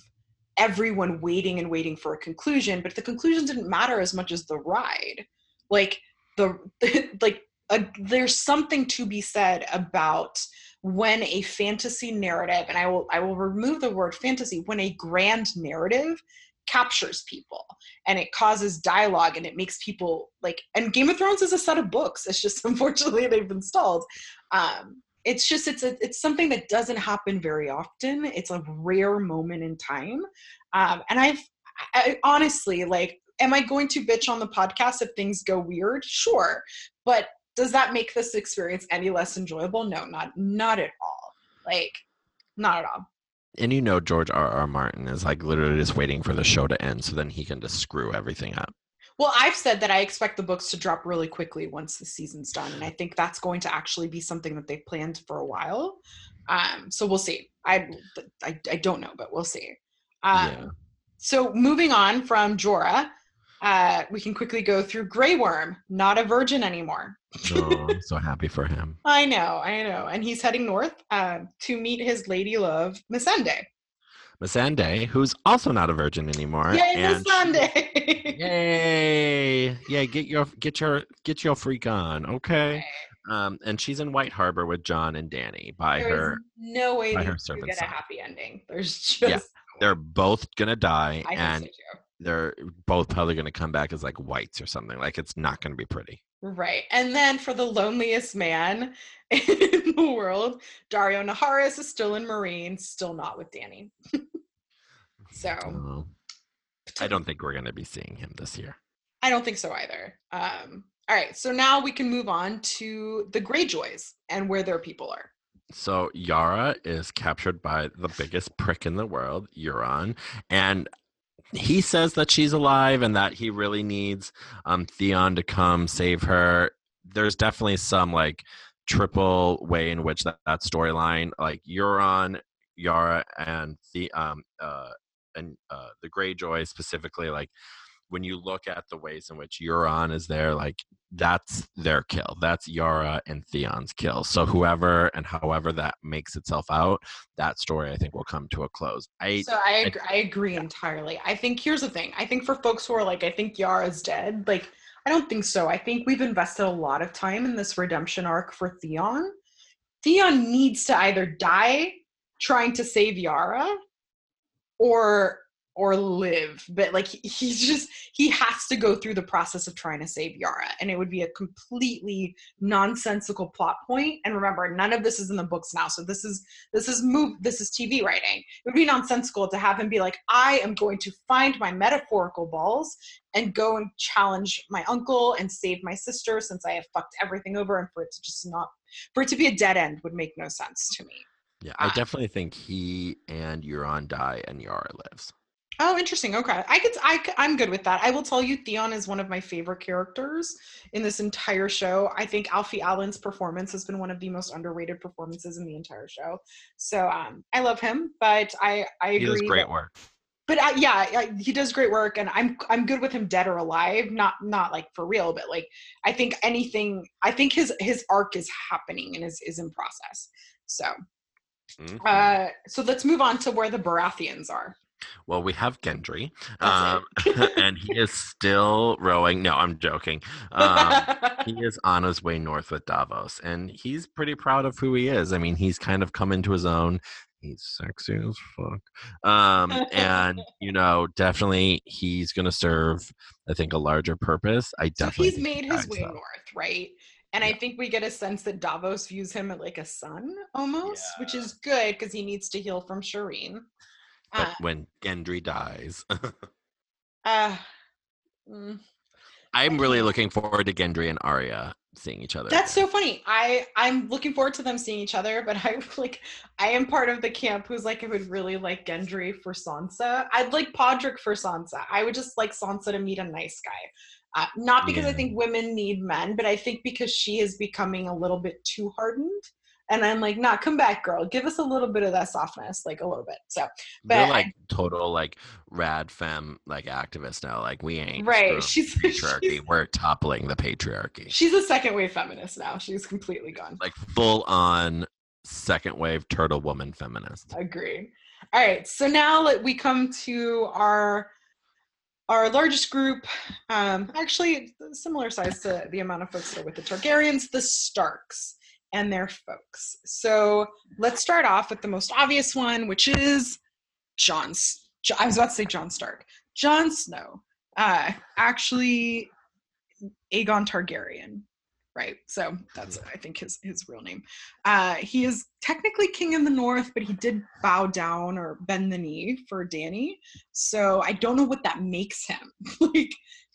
everyone waiting and waiting for a conclusion. But the conclusion didn't matter as much as the ride like the like a, there's something to be said about when a fantasy narrative and i will i will remove the word fantasy when a grand narrative captures people and it causes dialogue and it makes people like and game of thrones is a set of books it's just unfortunately they've been stalled um it's just it's a, it's something that doesn't happen very often it's a rare moment in time um and i've I, honestly like am I going to bitch on the podcast if things go weird? Sure. But does that make this experience any less enjoyable? No, not not at all. Like not at all. And you know George R. R. Martin is like literally just waiting for the show to end so then he can just screw everything up. Well, I've said that I expect the books to drop really quickly once the season's done, and I think that's going to actually be something that they've planned for a while. Um, so we'll see. I, I, I don't know, but we'll see. Um, yeah. So moving on from Jorah, uh, we can quickly go through Grey Worm, not a virgin anymore. Oh, I'm so happy for him. I know, I know. And he's heading north uh, to meet his lady love, Missandei. Missandei, who's also not a virgin anymore. Yay, Missandei! yay! Yeah, get your get your get your freak on, okay? Um, and she's in White Harbor with Jon and Dany by there her. no way to get a happy ending. There's just yeah, they're both gonna die, I and so they're both probably going to come back as like wights or something. Like it's not going to be pretty. Right. And then for the loneliest man in the world, Daario Naharis is still in Meereen, still not with Dany. so I don't think we're going to be seeing him this year. I don't think so either. Um, all right. So now we can move on to the Greyjoys and where their people are. So Yara is captured by the biggest prick in the world, Euron, and he says that she's alive and that he really needs um, Theon to come save her. There's definitely some like triple way in which that, that storyline, like Euron, Yara, and the um uh and uh the Greyjoy specifically, like when you look at the ways in which Euron is there, like that's their kill. That's Yara and Theon's kill. So whoever and however that makes itself out, that story I think will come to a close. I so I agree, I, I agree entirely. I think here's the thing. I think for folks who are like, I think Yara's dead. Like I don't think so. I think we've invested a lot of time in this redemption arc for Theon. Theon needs to either die trying to save Yara or or live but like he's just he has to go through the process of trying to save yara and it would be a completely nonsensical plot point and remember none of this is in the books now so this is this is move this is tv writing. It would be nonsensical to have him be like i am going to find my metaphorical balls and go and challenge my uncle and save my sister since i have fucked everything over and for it to just not for it to be a dead end would make no sense to me. Yeah, I ah. definitely think he and Euron die and Yara lives. Oh, interesting. Okay, I could. I I'm good with that. I will tell you, Theon is one of my favorite characters in this entire show. I think Alfie Allen's performance has been one of the most underrated performances in the entire show. So um, I love him, but I I agree. He does great work. But uh, yeah, I, he does great work, and I'm I'm good with him dead or alive. Not not like for real, but like I think anything. I think his his arc is happening and is is in process. So. Mm-hmm. Uh, so let's move on to where the Baratheons are. Well, we have Gendry, um, and he is still rowing. No, I'm joking. Um, he is on his way north with Davos, and he's pretty proud of who he is. I mean, he's kind of come into his own. He's sexy as fuck. Um, and, you know, definitely he's going to serve, I think, a larger purpose. I definitely. So he's made his way so. north, right? And yeah. I think we get a sense that Davos views him like a son almost, yeah. which is good because he needs to heal from Shireen. But uh, when Gendry dies. uh, mm, I'm really looking forward to Gendry and Arya seeing each other. That's so funny. I I'm looking forward to them seeing each other, but I like I am part of the camp who's like I would really like Gendry for Sansa. I'd like Podrick for Sansa. I would just like Sansa to meet a nice guy. Uh, not because yeah. I think women need men, but I think because she is becoming a little bit too hardened and I'm like, nah, come back, girl. Give us a little bit of that softness, like a little bit. So, but You're like total like rad femme like activist now. Like we ain't right. She's patriarchy. She's, We're toppling the patriarchy. She's a second wave feminist now. She's completely gone. Like full on second wave turtle woman feminist. Agreed. All right. So now we come to our our largest group, um, actually similar size to the amount of folks that are with the Targaryens, the Starks and their folks. So let's start off with the most obvious one, which is Jon's. I was about to say Jon Stark. Jon Snow, uh, actually Aegon Targaryen, right? So that's I think his his real name. Uh, he is technically king in the north, but he did bow down or bend the knee for Dany. So I don't know what that makes him. like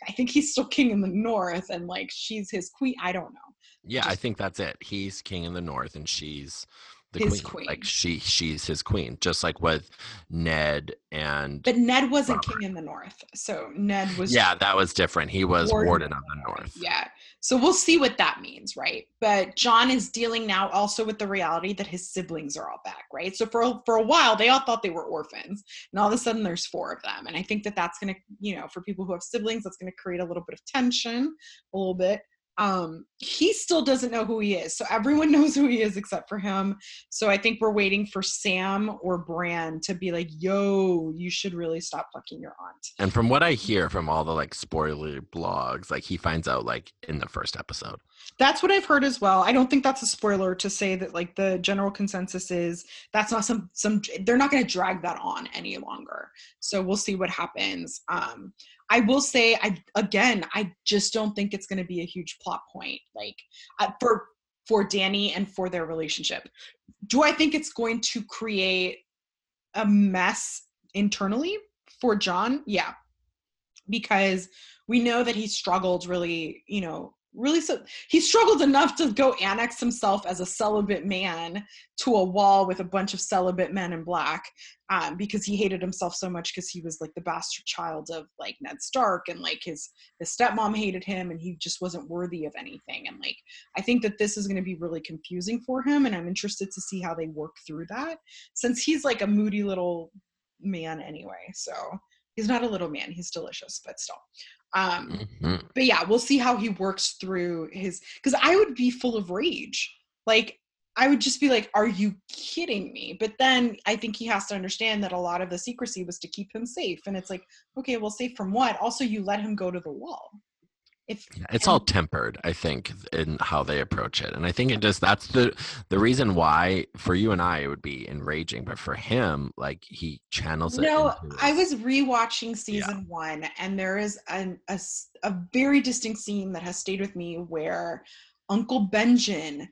I think he's still king in the north, and like she's his queen. I don't know. Yeah, Just, I think that's it. He's king in the north, and she's the queen. queen. Like she, she's his queen. Just like with Ned and. But Ned wasn't Robert. king in the north, so Ned was. Yeah, that was different. He was warden, warden of the north. Yeah, so we'll see what that means, right? But Jon is dealing now also with the reality that his siblings are all back, right? So for for a while, they all thought they were orphans, and all of a sudden, there's four of them, and I think that that's going to, you know, for people who have siblings, that's going to create a little bit of tension, a little bit um, he still doesn't know who he is. So everyone knows who he is except for him. So I think we're waiting for Sam or Bran to be like, yo, you should really stop fucking your aunt. And from what I hear from all the like spoiler blogs, like he finds out like in the first episode. That's what I've heard as well. I don't think that's a spoiler to say that like the general consensus is that's not some some they're not going to drag that on any longer. So we'll see what happens. Um I will say, I again, I just don't think it's going to be a huge plot point, like uh, for for Dany and for their relationship. Do I think it's going to create a mess internally for Jon? Yeah, because we know that he struggled really, you know, really so he struggled enough to go annex himself as a celibate man to a wall with a bunch of celibate men in black um, because he hated himself so much because he was like the bastard child of like ned stark and like his his stepmom hated him and he just wasn't worthy of anything. And like i think that this is going to be really confusing for him and i'm interested to see how they work through that since he's like a moody little man anyway. So he's not a little man he's delicious but still um, mm-hmm. But yeah, we'll see how he works through his. Because I would be full of rage. Like, I would just be like, are you kidding me? But then I think he has to understand that a lot of the secrecy was to keep him safe. And it's like, okay, well, safe from what? Also, you let him go to the wall. If Yeah, it's all tempered, I think, in how they approach it, and I think it just that's the the reason why for you and I it would be enraging, but for him, like he channels it. No, I was rewatching season one, and there is an, a, a very distinct scene that has stayed with me where Uncle Benjamin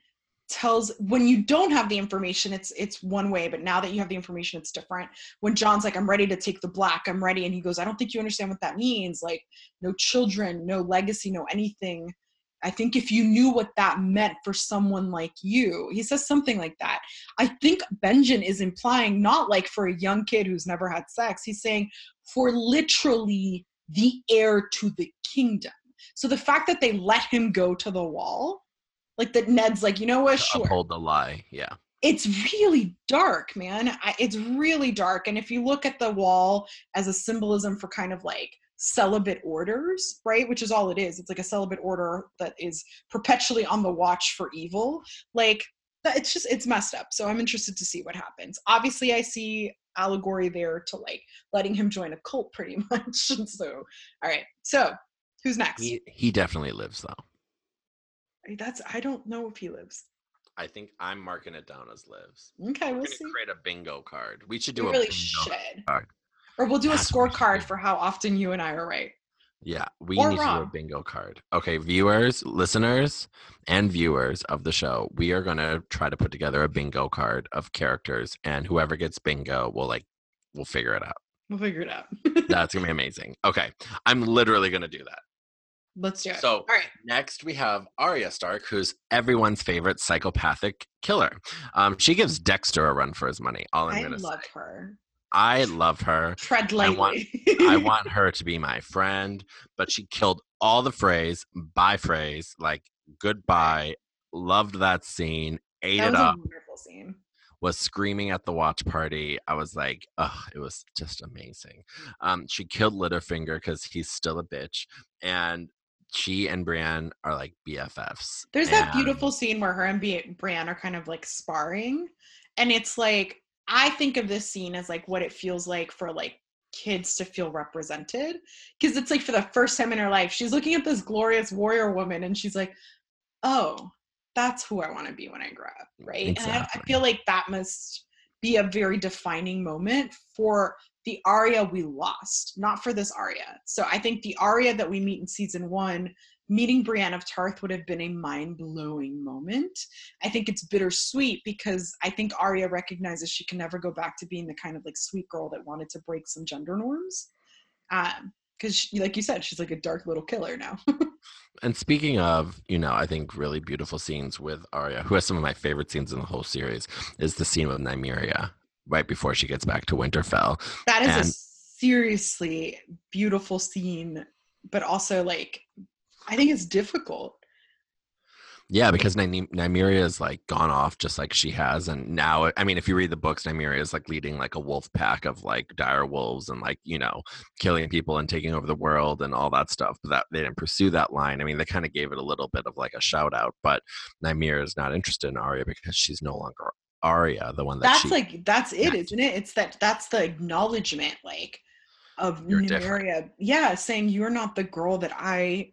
tells when you don't have the information it's it's one way but now that you have the information it's different. When Jon's like i'm ready to take the black i'm ready and he goes i don't think you understand what that means like no children no legacy no anything. I think if you knew what that meant for someone like you he says something like that. I think benjamin is implying not like for a young kid who's never had sex he's saying for literally the heir to the kingdom. So the fact that they let him go to the wall like that ned's like you know what? Sure. uphold the lie. Yeah, it's really dark man. I, it's really dark and if you look at the wall as a symbolism for kind of like celibate orders right which is all it is it's like a celibate order that is perpetually on the watch for evil like that- it's just it's messed up so i'm interested to see what happens. Obviously i see allegory there to like letting him join a cult pretty much so all right. So who's next? He he definitely lives though. That's i don't know if he lives I think I'm marking it down as lives. okay We're we'll see create a bingo card. We should we do a really bingo should card. or we'll do a That's we should scorecard for how often you and i are right Yeah, we Or need to do a bingo card. Okay, viewers, listeners, and viewers of the show, we are gonna try to put together a bingo card of characters, and whoever gets bingo will like we'll figure it out. We'll figure it out. That's gonna be amazing. Okay, I'm literally gonna do that. Let's do it. So all right. next we have Arya Stark, who's everyone's favorite psychopathic killer. Um, she gives Dexter a run for his money. All I'm I gonna love say. her. I love her. Tread I want- lightly. I want her to be my friend, but she killed all the phrase by phrase, like goodbye. Loved that scene, ate that it up, a wonderful scene. was screaming at the watch party. I was like, oh, it was just amazing. Um, she killed Littlefinger because he's still a bitch, and she and Brienne are like BFFs. There's that beautiful scene where her and B- Bran are kind of like sparring, and it's like I think of this scene as like what it feels like for like kids to feel represented because it's like for the first time in her life she's looking at this glorious warrior woman and she's like oh that's who i want to be when i grow up right and I, I feel like that must be a very defining moment for the Arya we lost not for this Arya. So i think the Arya that we meet in season one meeting brienne of tarth would have been a mind-blowing moment. I think it's bittersweet because i think Arya recognizes she can never go back to being the kind of like sweet girl that wanted to break some gender norms. Um because like you said she's like a dark little killer now. And speaking of, you know, I think really beautiful scenes with Arya, who has some of my favorite scenes in the whole series, is the scene with Nymeria right before she gets back to Winterfell. that is a seriously beautiful scene but also like i think it's difficult Yeah, because Nyme- Nymeria is like gone off just like she has, and now I mean, if you read the books, Nymeria is like leading like a wolf pack of like dire wolves and like you know killing people and taking over the world and all that stuff. But that they didn't pursue that line. I mean, they kind of gave it a little bit of like a shout out, but Nymeria is not interested in Arya because she's no longer Arya, the one that that's she. like that's it Yes. not it it's that that's the acknowledgement like of You're different. Nymeria, yeah saying you're not the girl that i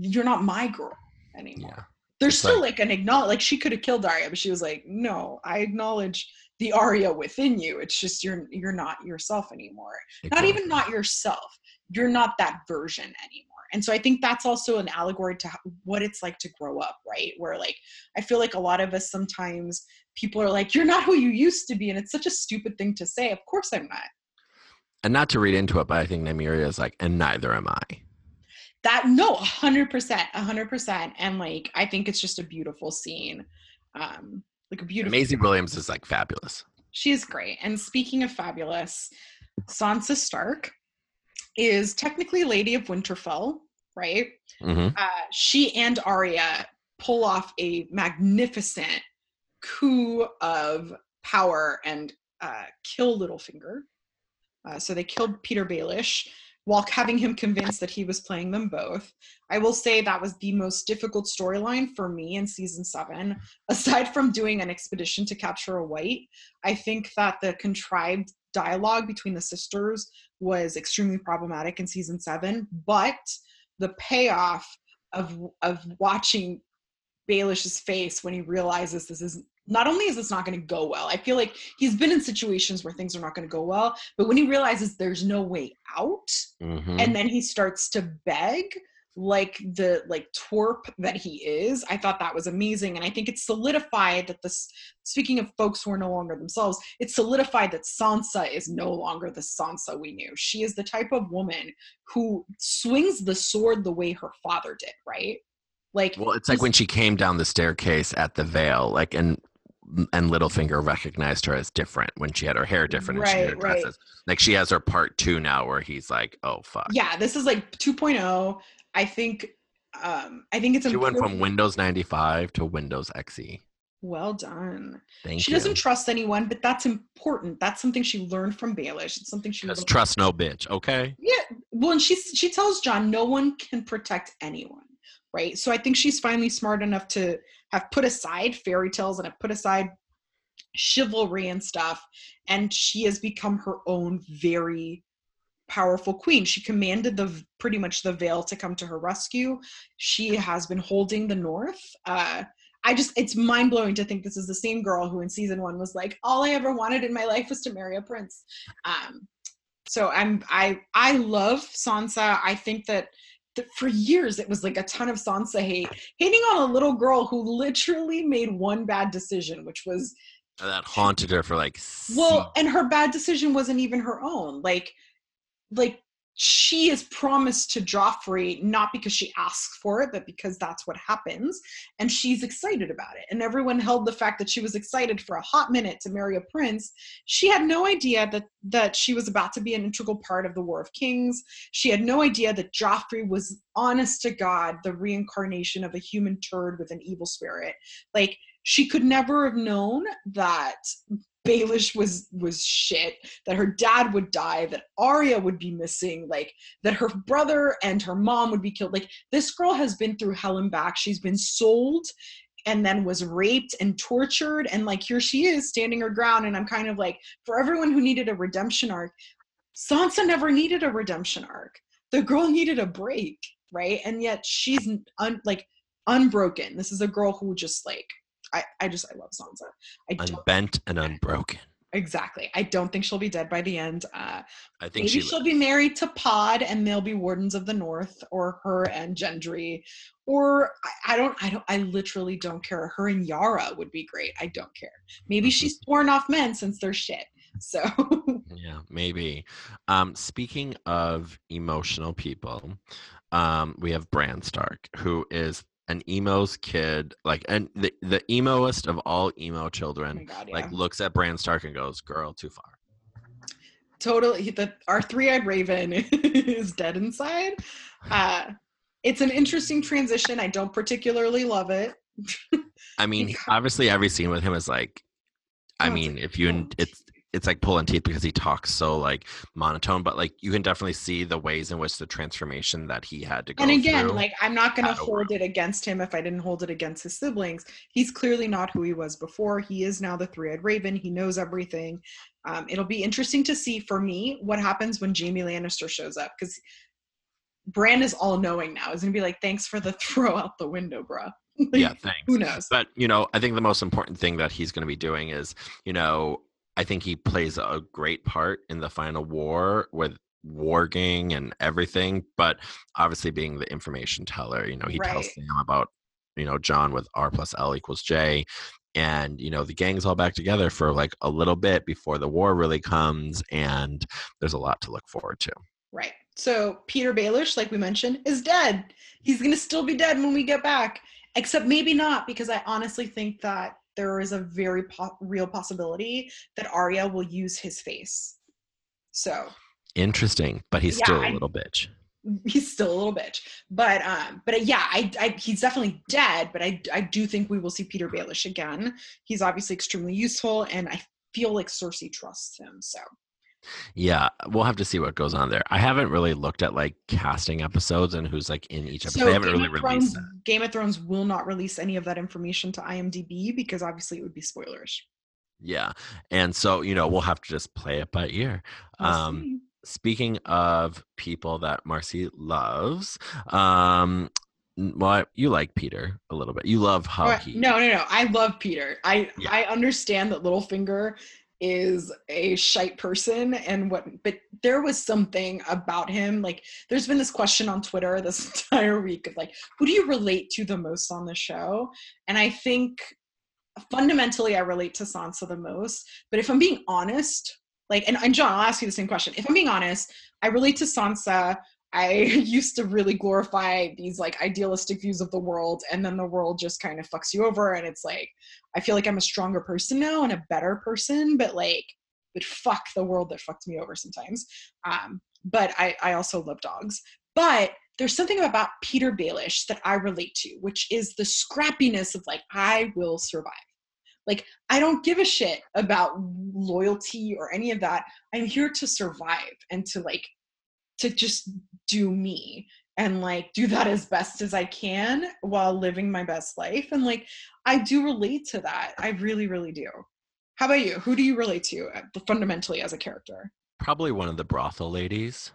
you're not my girl anymore yeah. there's It's still like- like, an acknowledge like she could have killed Arya, but she was like, no, I acknowledge the Arya within you. It's just you're you're not yourself anymore. Not even not yourself. You're not that version anymore. And so I think that's also an allegory to what it's like to grow up, right? Where like I feel like a lot of us sometimes people are like, you're not who you used to be, and it's such a stupid thing to say. Of course I'm not. and not to read into it, but I think Nymeria is like, and neither am I. that no 100% 100% and like i think it's just a beautiful scene um like a beautiful Maisie Williams is like fabulous. she is great and speaking of fabulous sansa stark is technically lady of winterfell right hmm uh, she and Arya pull off a magnificent coup of power and uh, kill Littlefinger. Uh, so they killed Peter Baelish while having him convinced that he was playing them both. I will say that was the most difficult storyline for me in season seven. Aside from doing an expedition to capture a wight, I think that the contrived dialogue between the sisters was extremely problematic in season seven. But the payoff of of watching Baelish's face when he realizes this is not only is this not going to go well, I feel like he's been in situations where things are not going to go well, but when he realizes there's no way out, Mhm. and then he starts to beg like the like twerp that he is i thought that was amazing and i think it's solidified that this speaking of folks who are no longer themselves it's solidified that sansa is no longer the sansa we knew she is the type of woman who swings the sword the way her father did right like Well, it's like when she came down the staircase at the Vale, like and and Littlefinger recognized her as different when she had her hair different and she had her Right, dresses. Like she has her part two now, where he's like, "Oh fuck." yeah this is like 2.0 i think um i think it's She went from Windows 95 to Windows XE. well done Thank she you. doesn't trust anyone but that's important that's something she learned from baelish it's something she learned trust no bitch. Okay. Yeah, well, and she she tells Jon no one can protect anyone, right? So I think she's finally smart enough to have put aside fairy tales and have put aside chivalry and stuff, and she has become her own very powerful queen. She commanded the pretty much the Vale to come to her rescue. She has been holding the north. Uh, I just it's mind blowing to think this is the same girl who in season one was like, all I ever wanted in my life was to marry a prince. Um, so I'm I I love Sansa. I think that that for years it was like a ton of Sansa hate, hating on a little girl who literally made one bad decision, which was That haunted her for like. well, and her bad decision wasn't even her own. Like, like she is promised to Joffrey not because she asks for it, but because that's what happens, and she's excited about it. And everyone held the fact that she was excited for a hot minute to marry a prince. She had no idea that that she was about to be an integral part of the War of Kings. She had no idea that Joffrey was honest to God the reincarnation of a human turd with an evil spirit. Like she could never have known that Baelish was was shit, that her dad would die, that Arya would be missing, like that her brother and her mom would be killed. Like this girl has been through hell and back. She's been sold and then was raped and tortured and like here she is standing her ground and I'm kind of like for everyone who needed a redemption arc, Sansa never needed a redemption arc. The girl needed a break, right? And yet she's un, like unbroken. This is a girl who just like I, I just I love Sansa. I unbent and unbroken. exactly. I don't think she'll be dead by the end. Uh, I think maybe she. she will be married to Pod, and they'll be wardens of the North, or her and Gendry, or I, I don't, I don't, I literally don't care. Her and Yara would be great. I don't care. Maybe she's torn off men since they're shit. So Yeah, maybe. Um, speaking of emotional people, um, we have Bran Stark, who is an emo's kid, like and the the emoest of all emo oh children. god, yeah. Like looks at Bran Stark and goes, "Girl, too far." totally the our three-eyed raven is dead inside uh it's an interesting transition i don't particularly love it I mean, obviously, every scene with him is like, I Oh, mean, if you it's it's like pulling teeth because he talks so like monotone, but like you can definitely see the ways in which the transformation that he had to go and again like i'm not going to hold it against him if i didn't hold it against his siblings he's clearly not who he was before he is now the three-eyed raven he knows everything um, it'll be interesting to see for me what happens when jaime lannister shows up because Bran is all knowing now. He's gonna be like, "Thanks for the throw out the window, bruh." Like, yeah, thanks. Who knows? But you know, I think the most important thing that he's going to be doing is, you know, I think he plays a great part in the final war with warging and everything. But obviously, being the information teller, you know, he tells Right. Sam about, you know, Jon with R plus L equals J, and you know the gang's all back together for like a little bit before the war really comes, and there's a lot to look forward to. Right. So Peter Baelish, like we mentioned, is dead. He's gonna still be dead when we get back, except maybe not, because I honestly think that there is a very po- real possibility that Arya will use his face. So Interesting, but he's Yeah, still a little bitch. he's still a little bitch, but um, but uh, yeah, I, I he's definitely dead. But I I do think we will see Peter Baelish again. He's obviously extremely useful, and I feel like Cersei trusts him. So Yeah, we'll have to see what goes on there. I haven't really looked at like casting episodes and who's like in each episode. So they haven't Game really of released Thrones, that. Game of Thrones will not release any of that information to IMDb because obviously it would be spoilerish. Yeah, and so you know we'll have to just play it by ear. We'll Um, see. speaking of people that Marcy loves, um, well, you like Peter a little bit. You love how he. No, no, no. I love Peter. I Yeah. I understand that Littlefinger is a shite person and what but there was something about him like there's been this question on twitter this entire week of like who do you relate to the most on the show? And i think fundamentally i relate to sansa the most but if i'm being honest like and, and john i'll ask you the same question. If i'm being honest i relate to sansa i used to really glorify these like idealistic views of the world and then the world just kind of fucks you over and it's like I feel like I'm a stronger person now and a better person, but like, but fuck the world that fucked me over sometimes. Um, but I, I also love dogs. But there's something about Peter Baelish that I relate to, which is the scrappiness of like, I will survive. Like, I don't give a shit about loyalty or any of that. I'm here to survive and to like, to just do me and like do that as best as I can while living my best life. And like, I do relate to that. I really, really do. How about you? Who do you relate to uh, fundamentally as a character? Probably one of the brothel ladies.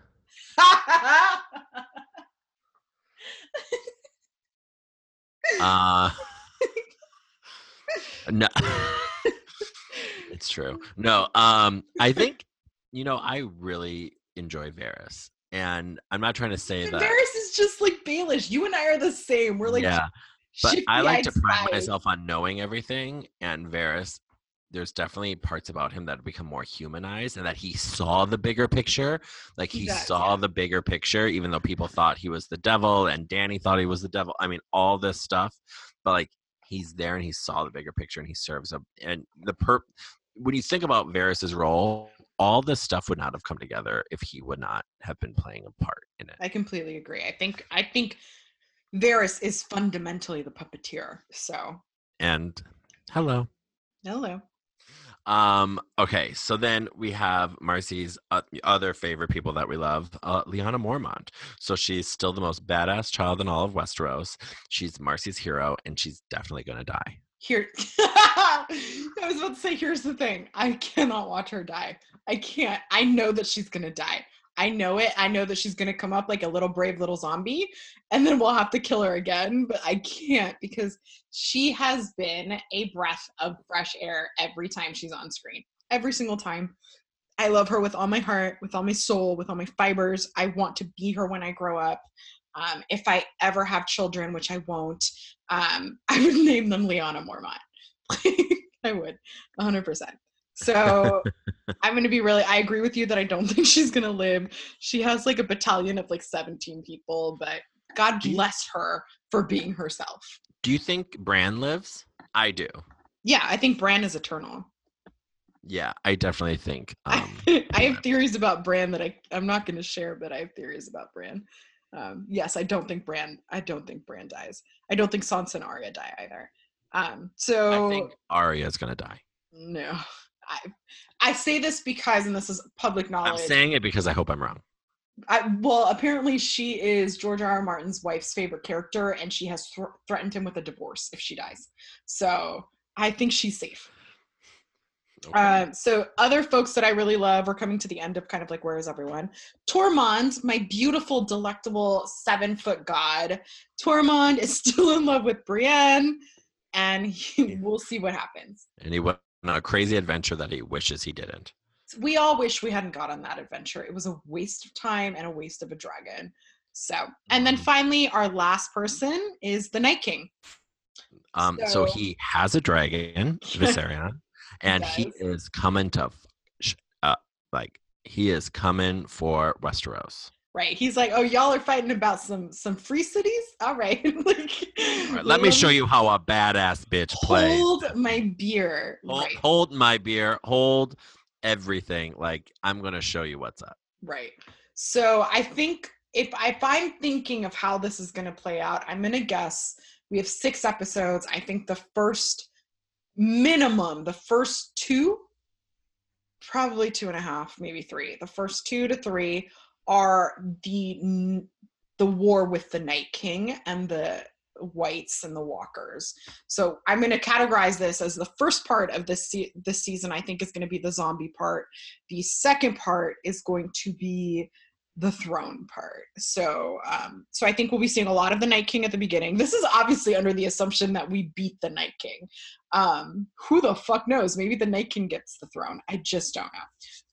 Uh, no, it's true. No, um, I think you know I really enjoy Varys, and I'm not trying to say that. Varys is just like Baelish. You and I are the same. We're like, yeah, but I like to pride myself on knowing everything, and Varys. There's definitely parts about him that become more humanized, and that he saw the bigger picture. Like He saw the bigger picture, even though people thought he was the devil, and Dany thought he was the devil. I mean, all this stuff, but like he's there and he saw the bigger picture, and he serves up. And the per when you think about Varys's role, all this stuff would not have come together if he would not have been playing a part in it. I completely agree. I think I think Varys is fundamentally the puppeteer. So And hello. hello. Um. Okay. So then we have Marcy's uh, other favorite people that we love, uh, Lyanna Mormont. So she's still the most badass child in all of Westeros. She's Marcy's hero, and she's definitely gonna die. Here I was about to say, here's the thing. I cannot watch her die. I can't. I know that she's gonna die. I know it. I know that she's gonna come up like a little brave little zombie, and then we'll have to kill her again. But I can't because she has been a breath of fresh air every time she's on screen. Every single time. I love her with all my heart, with all my soul, with all my fibers. I want to be her when I grow up. Um, if I ever have children, which I won't, um, I would name them Lyanna Mormont. I would, 100%. So I'm going to be really, I agree with you that I don't think she's going to live. She has like a battalion of like 17 people, but God bless her for being herself. Do you think Bran lives? I do. Yeah, I think Bran is eternal. Yeah, I definitely think. Um, I have theories about Bran that I, I'm not going to share, but I have theories about Bran. Um, yes, I don't think Bran. I don't think Bran dies. I don't think Sansa and Arya die either. Um, so I think Arya's gonna die. no, I I say this because, and this is public knowledge. I'm saying it because I hope I'm wrong. I, well, apparently she is George R. R. Martin's wife's favorite character, and she has thr threatened him with a divorce if she dies. So I think she's safe. Okay. Uh, so other folks that I really love are coming to the end of kind of like where is everyone? Tormund, my beautiful, delectable seven foot god. Tormund is still in love with Brienne, and he, we'll see what happens. and he went on a crazy adventure that he wishes he didn't. We all wish we hadn't got on that adventure. It was a waste of time and a waste of a dragon. So, and then Mhm. finally, our last person is the Night King. Um, so, So- he has a dragon, Viserion, and he does. is coming to, uh, like he is coming for Westeros. Right? He's like, "Oh, y'all are fighting about some some free cities. All right, like, All right, let me show you how a badass bitch plays. Hold my beer. Hold, right, hold my beer. Hold everything. Like I'm gonna show you what's up. right. So I think if if I'm thinking of how this is going to play out, I'm going to guess we have six episodes. I think the first minimum, the first two, probably two and a half, maybe three. The first two to three are the the war with the Night King and the wights and the walkers. So I'm going to categorize this as the first part of this se- this season. I think is going to be the zombie part. The second part is going to be the throne part. So, um, so I think we'll be seeing a lot of the Night King at the beginning. This is obviously under the assumption that we beat the Night King. Um, who the fuck knows? Maybe the Night King gets the throne. I just don't know.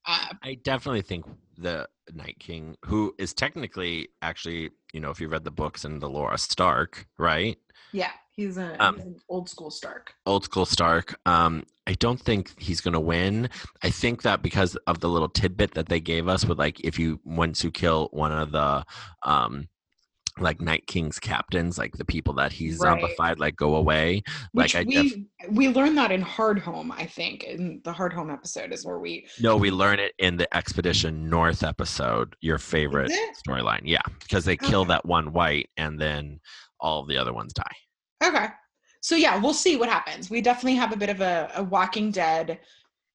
Uh, I definitely think the Night King, who is technically actually, you know, if you read the books and the Laura Stark, right? yeah, he's, a, Um, he's an old school Stark. Old school Stark. Um, I don't think he's gonna win. I think that because of the little tidbit that they gave us with like if you once you kill one of the um like Night King's captains, like the people that he's Right. zombified, like go away. Which Like I we def- we learned that in Hardhome, I think. In the Hardhome episode is where we No, we learn it in the Expedition North episode, your favorite storyline. Yeah, because they kill Okay. that one wight and then all the other ones die. Okay. So yeah, we'll see what happens. We definitely have a bit of a, a Walking Dead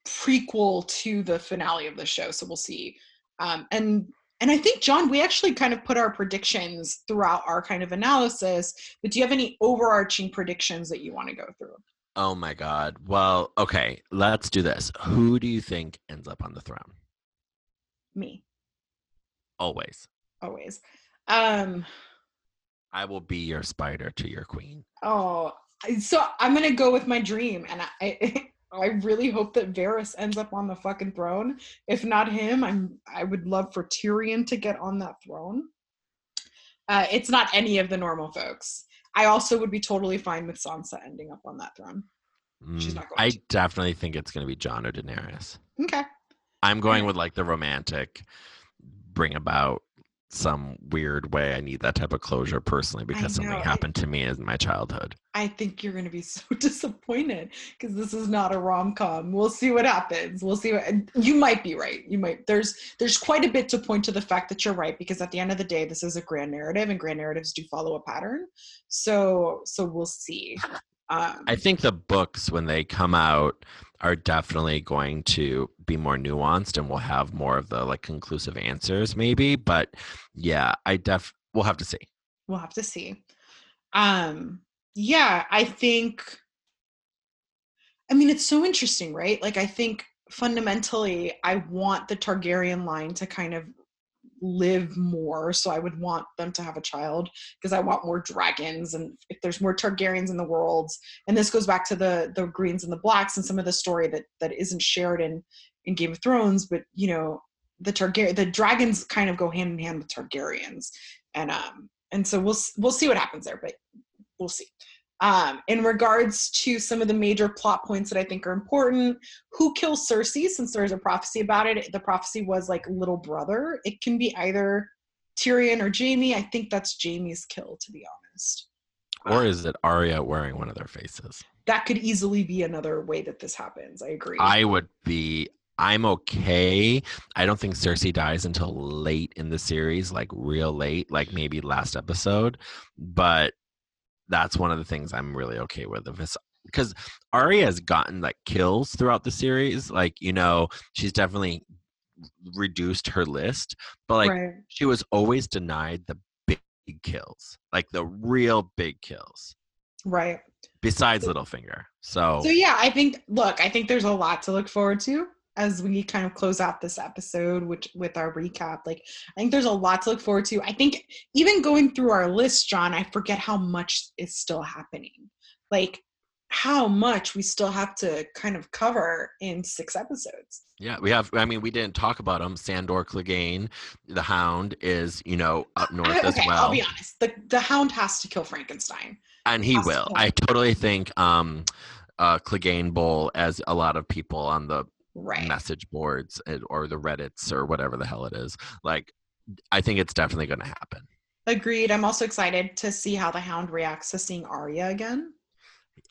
prequel to the finale of the show, so we'll see. Um, and and I think John, we actually kind of put our predictions throughout our kind of analysis. But do you have any overarching predictions that you want to go through? Oh my god. Well, okay, let's do this. Who do you think ends up on the throne? Me, Always. always. Um, I will be your spider to your queen. oh, so I'm gonna go with my dream, and I. I really hope that Varys ends up on the fucking throne. If not him, I'm I would love for Tyrion to get on that throne. Uh, it's not any of the normal folks. I also would be totally fine with Sansa ending up on that throne. She's Mm, not going I to. definitely think it's going to be Jon or Daenerys. Okay. I'm going with like the romantic bring about some weird way. I need that type of closure personally because something know, I- happened to me in my childhood. I think you're going to be so disappointed because this is not a rom com. We'll see what happens. We'll see what you might be right. You might there's there's quite a bit to point to the fact that you're right because at the end of the day, this is a grand narrative and grand narratives do follow a pattern. So so we'll see. Um, I think the books when they come out are definitely going to be more nuanced and we'll have more of the like conclusive answers maybe, but yeah, I def we'll have to see. we'll have to see. Um, yeah, I think. I mean, it's so interesting, right? Like, I think fundamentally, I want the Targaryen line to kind of live more. So I would want them to have a child because I want more dragons. And if there's more Targaryens in the world, and this goes back to the the Greens and the Blacks and some of the story that that isn't shared in in Game of Thrones, but you know, the Targaryen the dragons kind of go hand in hand with Targaryens, and um and so we'll we'll see what happens there, but we'll see. Um, in regards to some of the major plot points that I think are important, who kills Cersei? Since there's a prophecy about it, the prophecy was like little brother. It can be either Tyrion or Jaime. I think that's Jaime's kill, to be honest. Or is it Arya wearing one of their faces? That could easily be another way that this happens. I agree. I would be I'm okay. I don't think Cersei dies until late in the series, like real late, like maybe last episode. But that's one of the things I'm really okay with. If it's because Arya has gotten like kills throughout the series, like you know, she's definitely reduced her list, but like right. she was always denied the big kills, like the real big kills, Right. besides Littlefinger. So, So yeah, I think look, I think there's a lot to look forward to as we kind of close out this episode which with our recap. Like I think there's a lot to look forward to. I think even going through our list, John, I forget how much is still happening. Like how much we still have to kind of cover in six episodes. Yeah, we have. I mean, we didn't talk about him. Sandor Clegane, the Hound, is you know up north I- as okay, well, I'll be honest. The the hound has to kill Frankenstein. and he has will. I totally think um, uh, Clegane Bowl, as a lot of people on the Right. message boards eh, or the Reddits or whatever the hell it is, like, I think it's definitely going to happen. Agreed. I'm also excited to see how the hound reacts to seeing Arya again.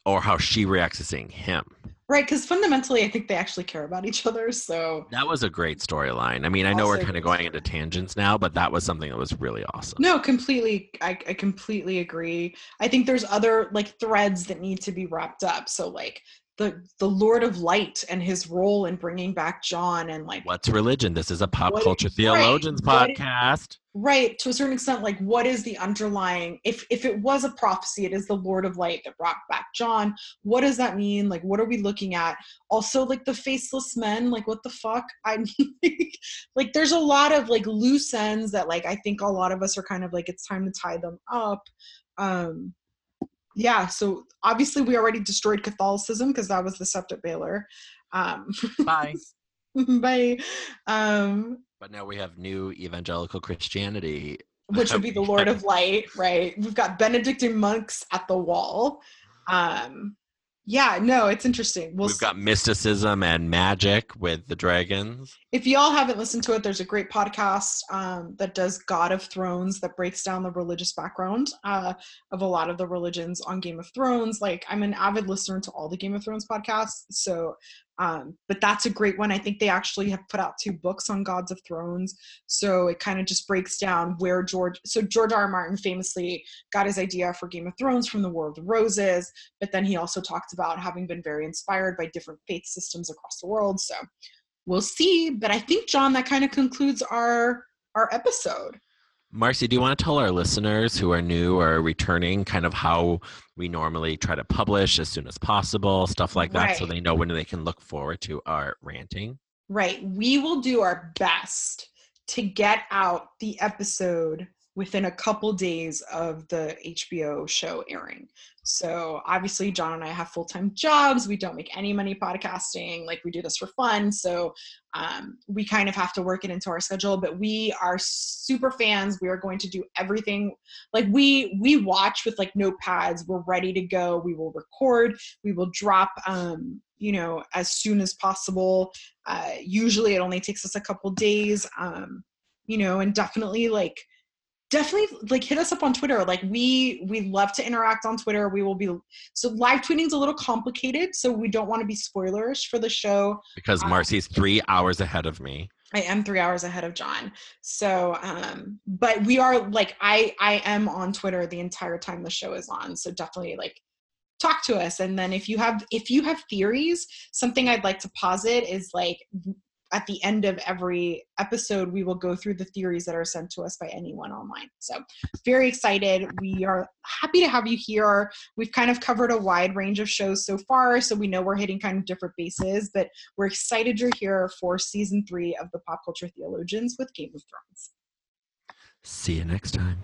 Or how she reacts to seeing him. Right, because fundamentally, I think they actually care about each other. So That was a great storyline. I mean, I know we're kind of going into tangents now, but that was something that was really awesome. no, completely. I, I completely agree. I think there's other like threads that need to be wrapped up. So like the the Lord of Light and his role in bringing back Jon and like what's religion? This is a pop culture right, theologians what- podcast. right to a certain extent like what is the underlying if if it was a prophecy it is the lord of light that brought back jon. What does that mean? Like what are we looking at? Also like the faceless men like what the fuck? I mean like there's a lot of like loose ends that like i think a lot of us are kind of like it's time to tie them up. Um yeah so obviously we already destroyed catholicism because that was the sept of baelor um Bye. by um but now we have new evangelical Christianity. which would be the Lord of Light, right? We've got Benedictine monks at the wall. Um, yeah, no, it's interesting. We'll We've got mysticism and magic with the dragons. if y'all haven't listened to it, there's a great podcast um, that does God of Thrones that breaks down the religious background uh, of a lot of the religions on Game of Thrones. Like, I'm an avid listener to all the Game of Thrones podcasts, so um, but that's a great one. I think they actually have put out two books on Gods of Thrones, so it kind of just breaks down where George. So George R. R. Martin famously got his idea for Game of Thrones from the War of the Roses, but then he also talked about having been very inspired by different faith systems across the world. So we'll see. But I think John, that kind of concludes our our episode. Marcy, do you want to tell our listeners who are new or returning kind of how we normally try to publish as soon as possible, stuff like that, so they know when they can look forward to our ranting? Right. We will do our best to get out the episode within a couple days of the HBO show airing. So obviously John and I have full-time jobs. We don't make any money podcasting. Like we do this for fun. So um, we kind of have to work it into our schedule, but we are super fans. We are going to do everything like we we watch with like notepads. We're ready to go. We will record. We will drop um, you know, as soon as possible. Uh, usually it only takes us a couple days. Um, you know, and definitely like definitely like hit us up on twitter. Like we we love to interact on twitter. We will be so live tweeting's a little complicated so we don't want to be spoilers for the show. Because Uh, Marcy's three hours ahead of me. i am three hours ahead of john. So um but we are like i i am on twitter the entire time the show is on. So definitely like talk to us. And then if you have if you have theories something i'd like to posit is like at the end of every episode we will go through the theories that are sent to us by anyone online. So very excited. We are happy to have you here. We've kind of covered a wide range of shows so far so we know we're hitting kind of different bases but we're excited you're here for season three of the pop culture theologians with game of thrones. See you next time.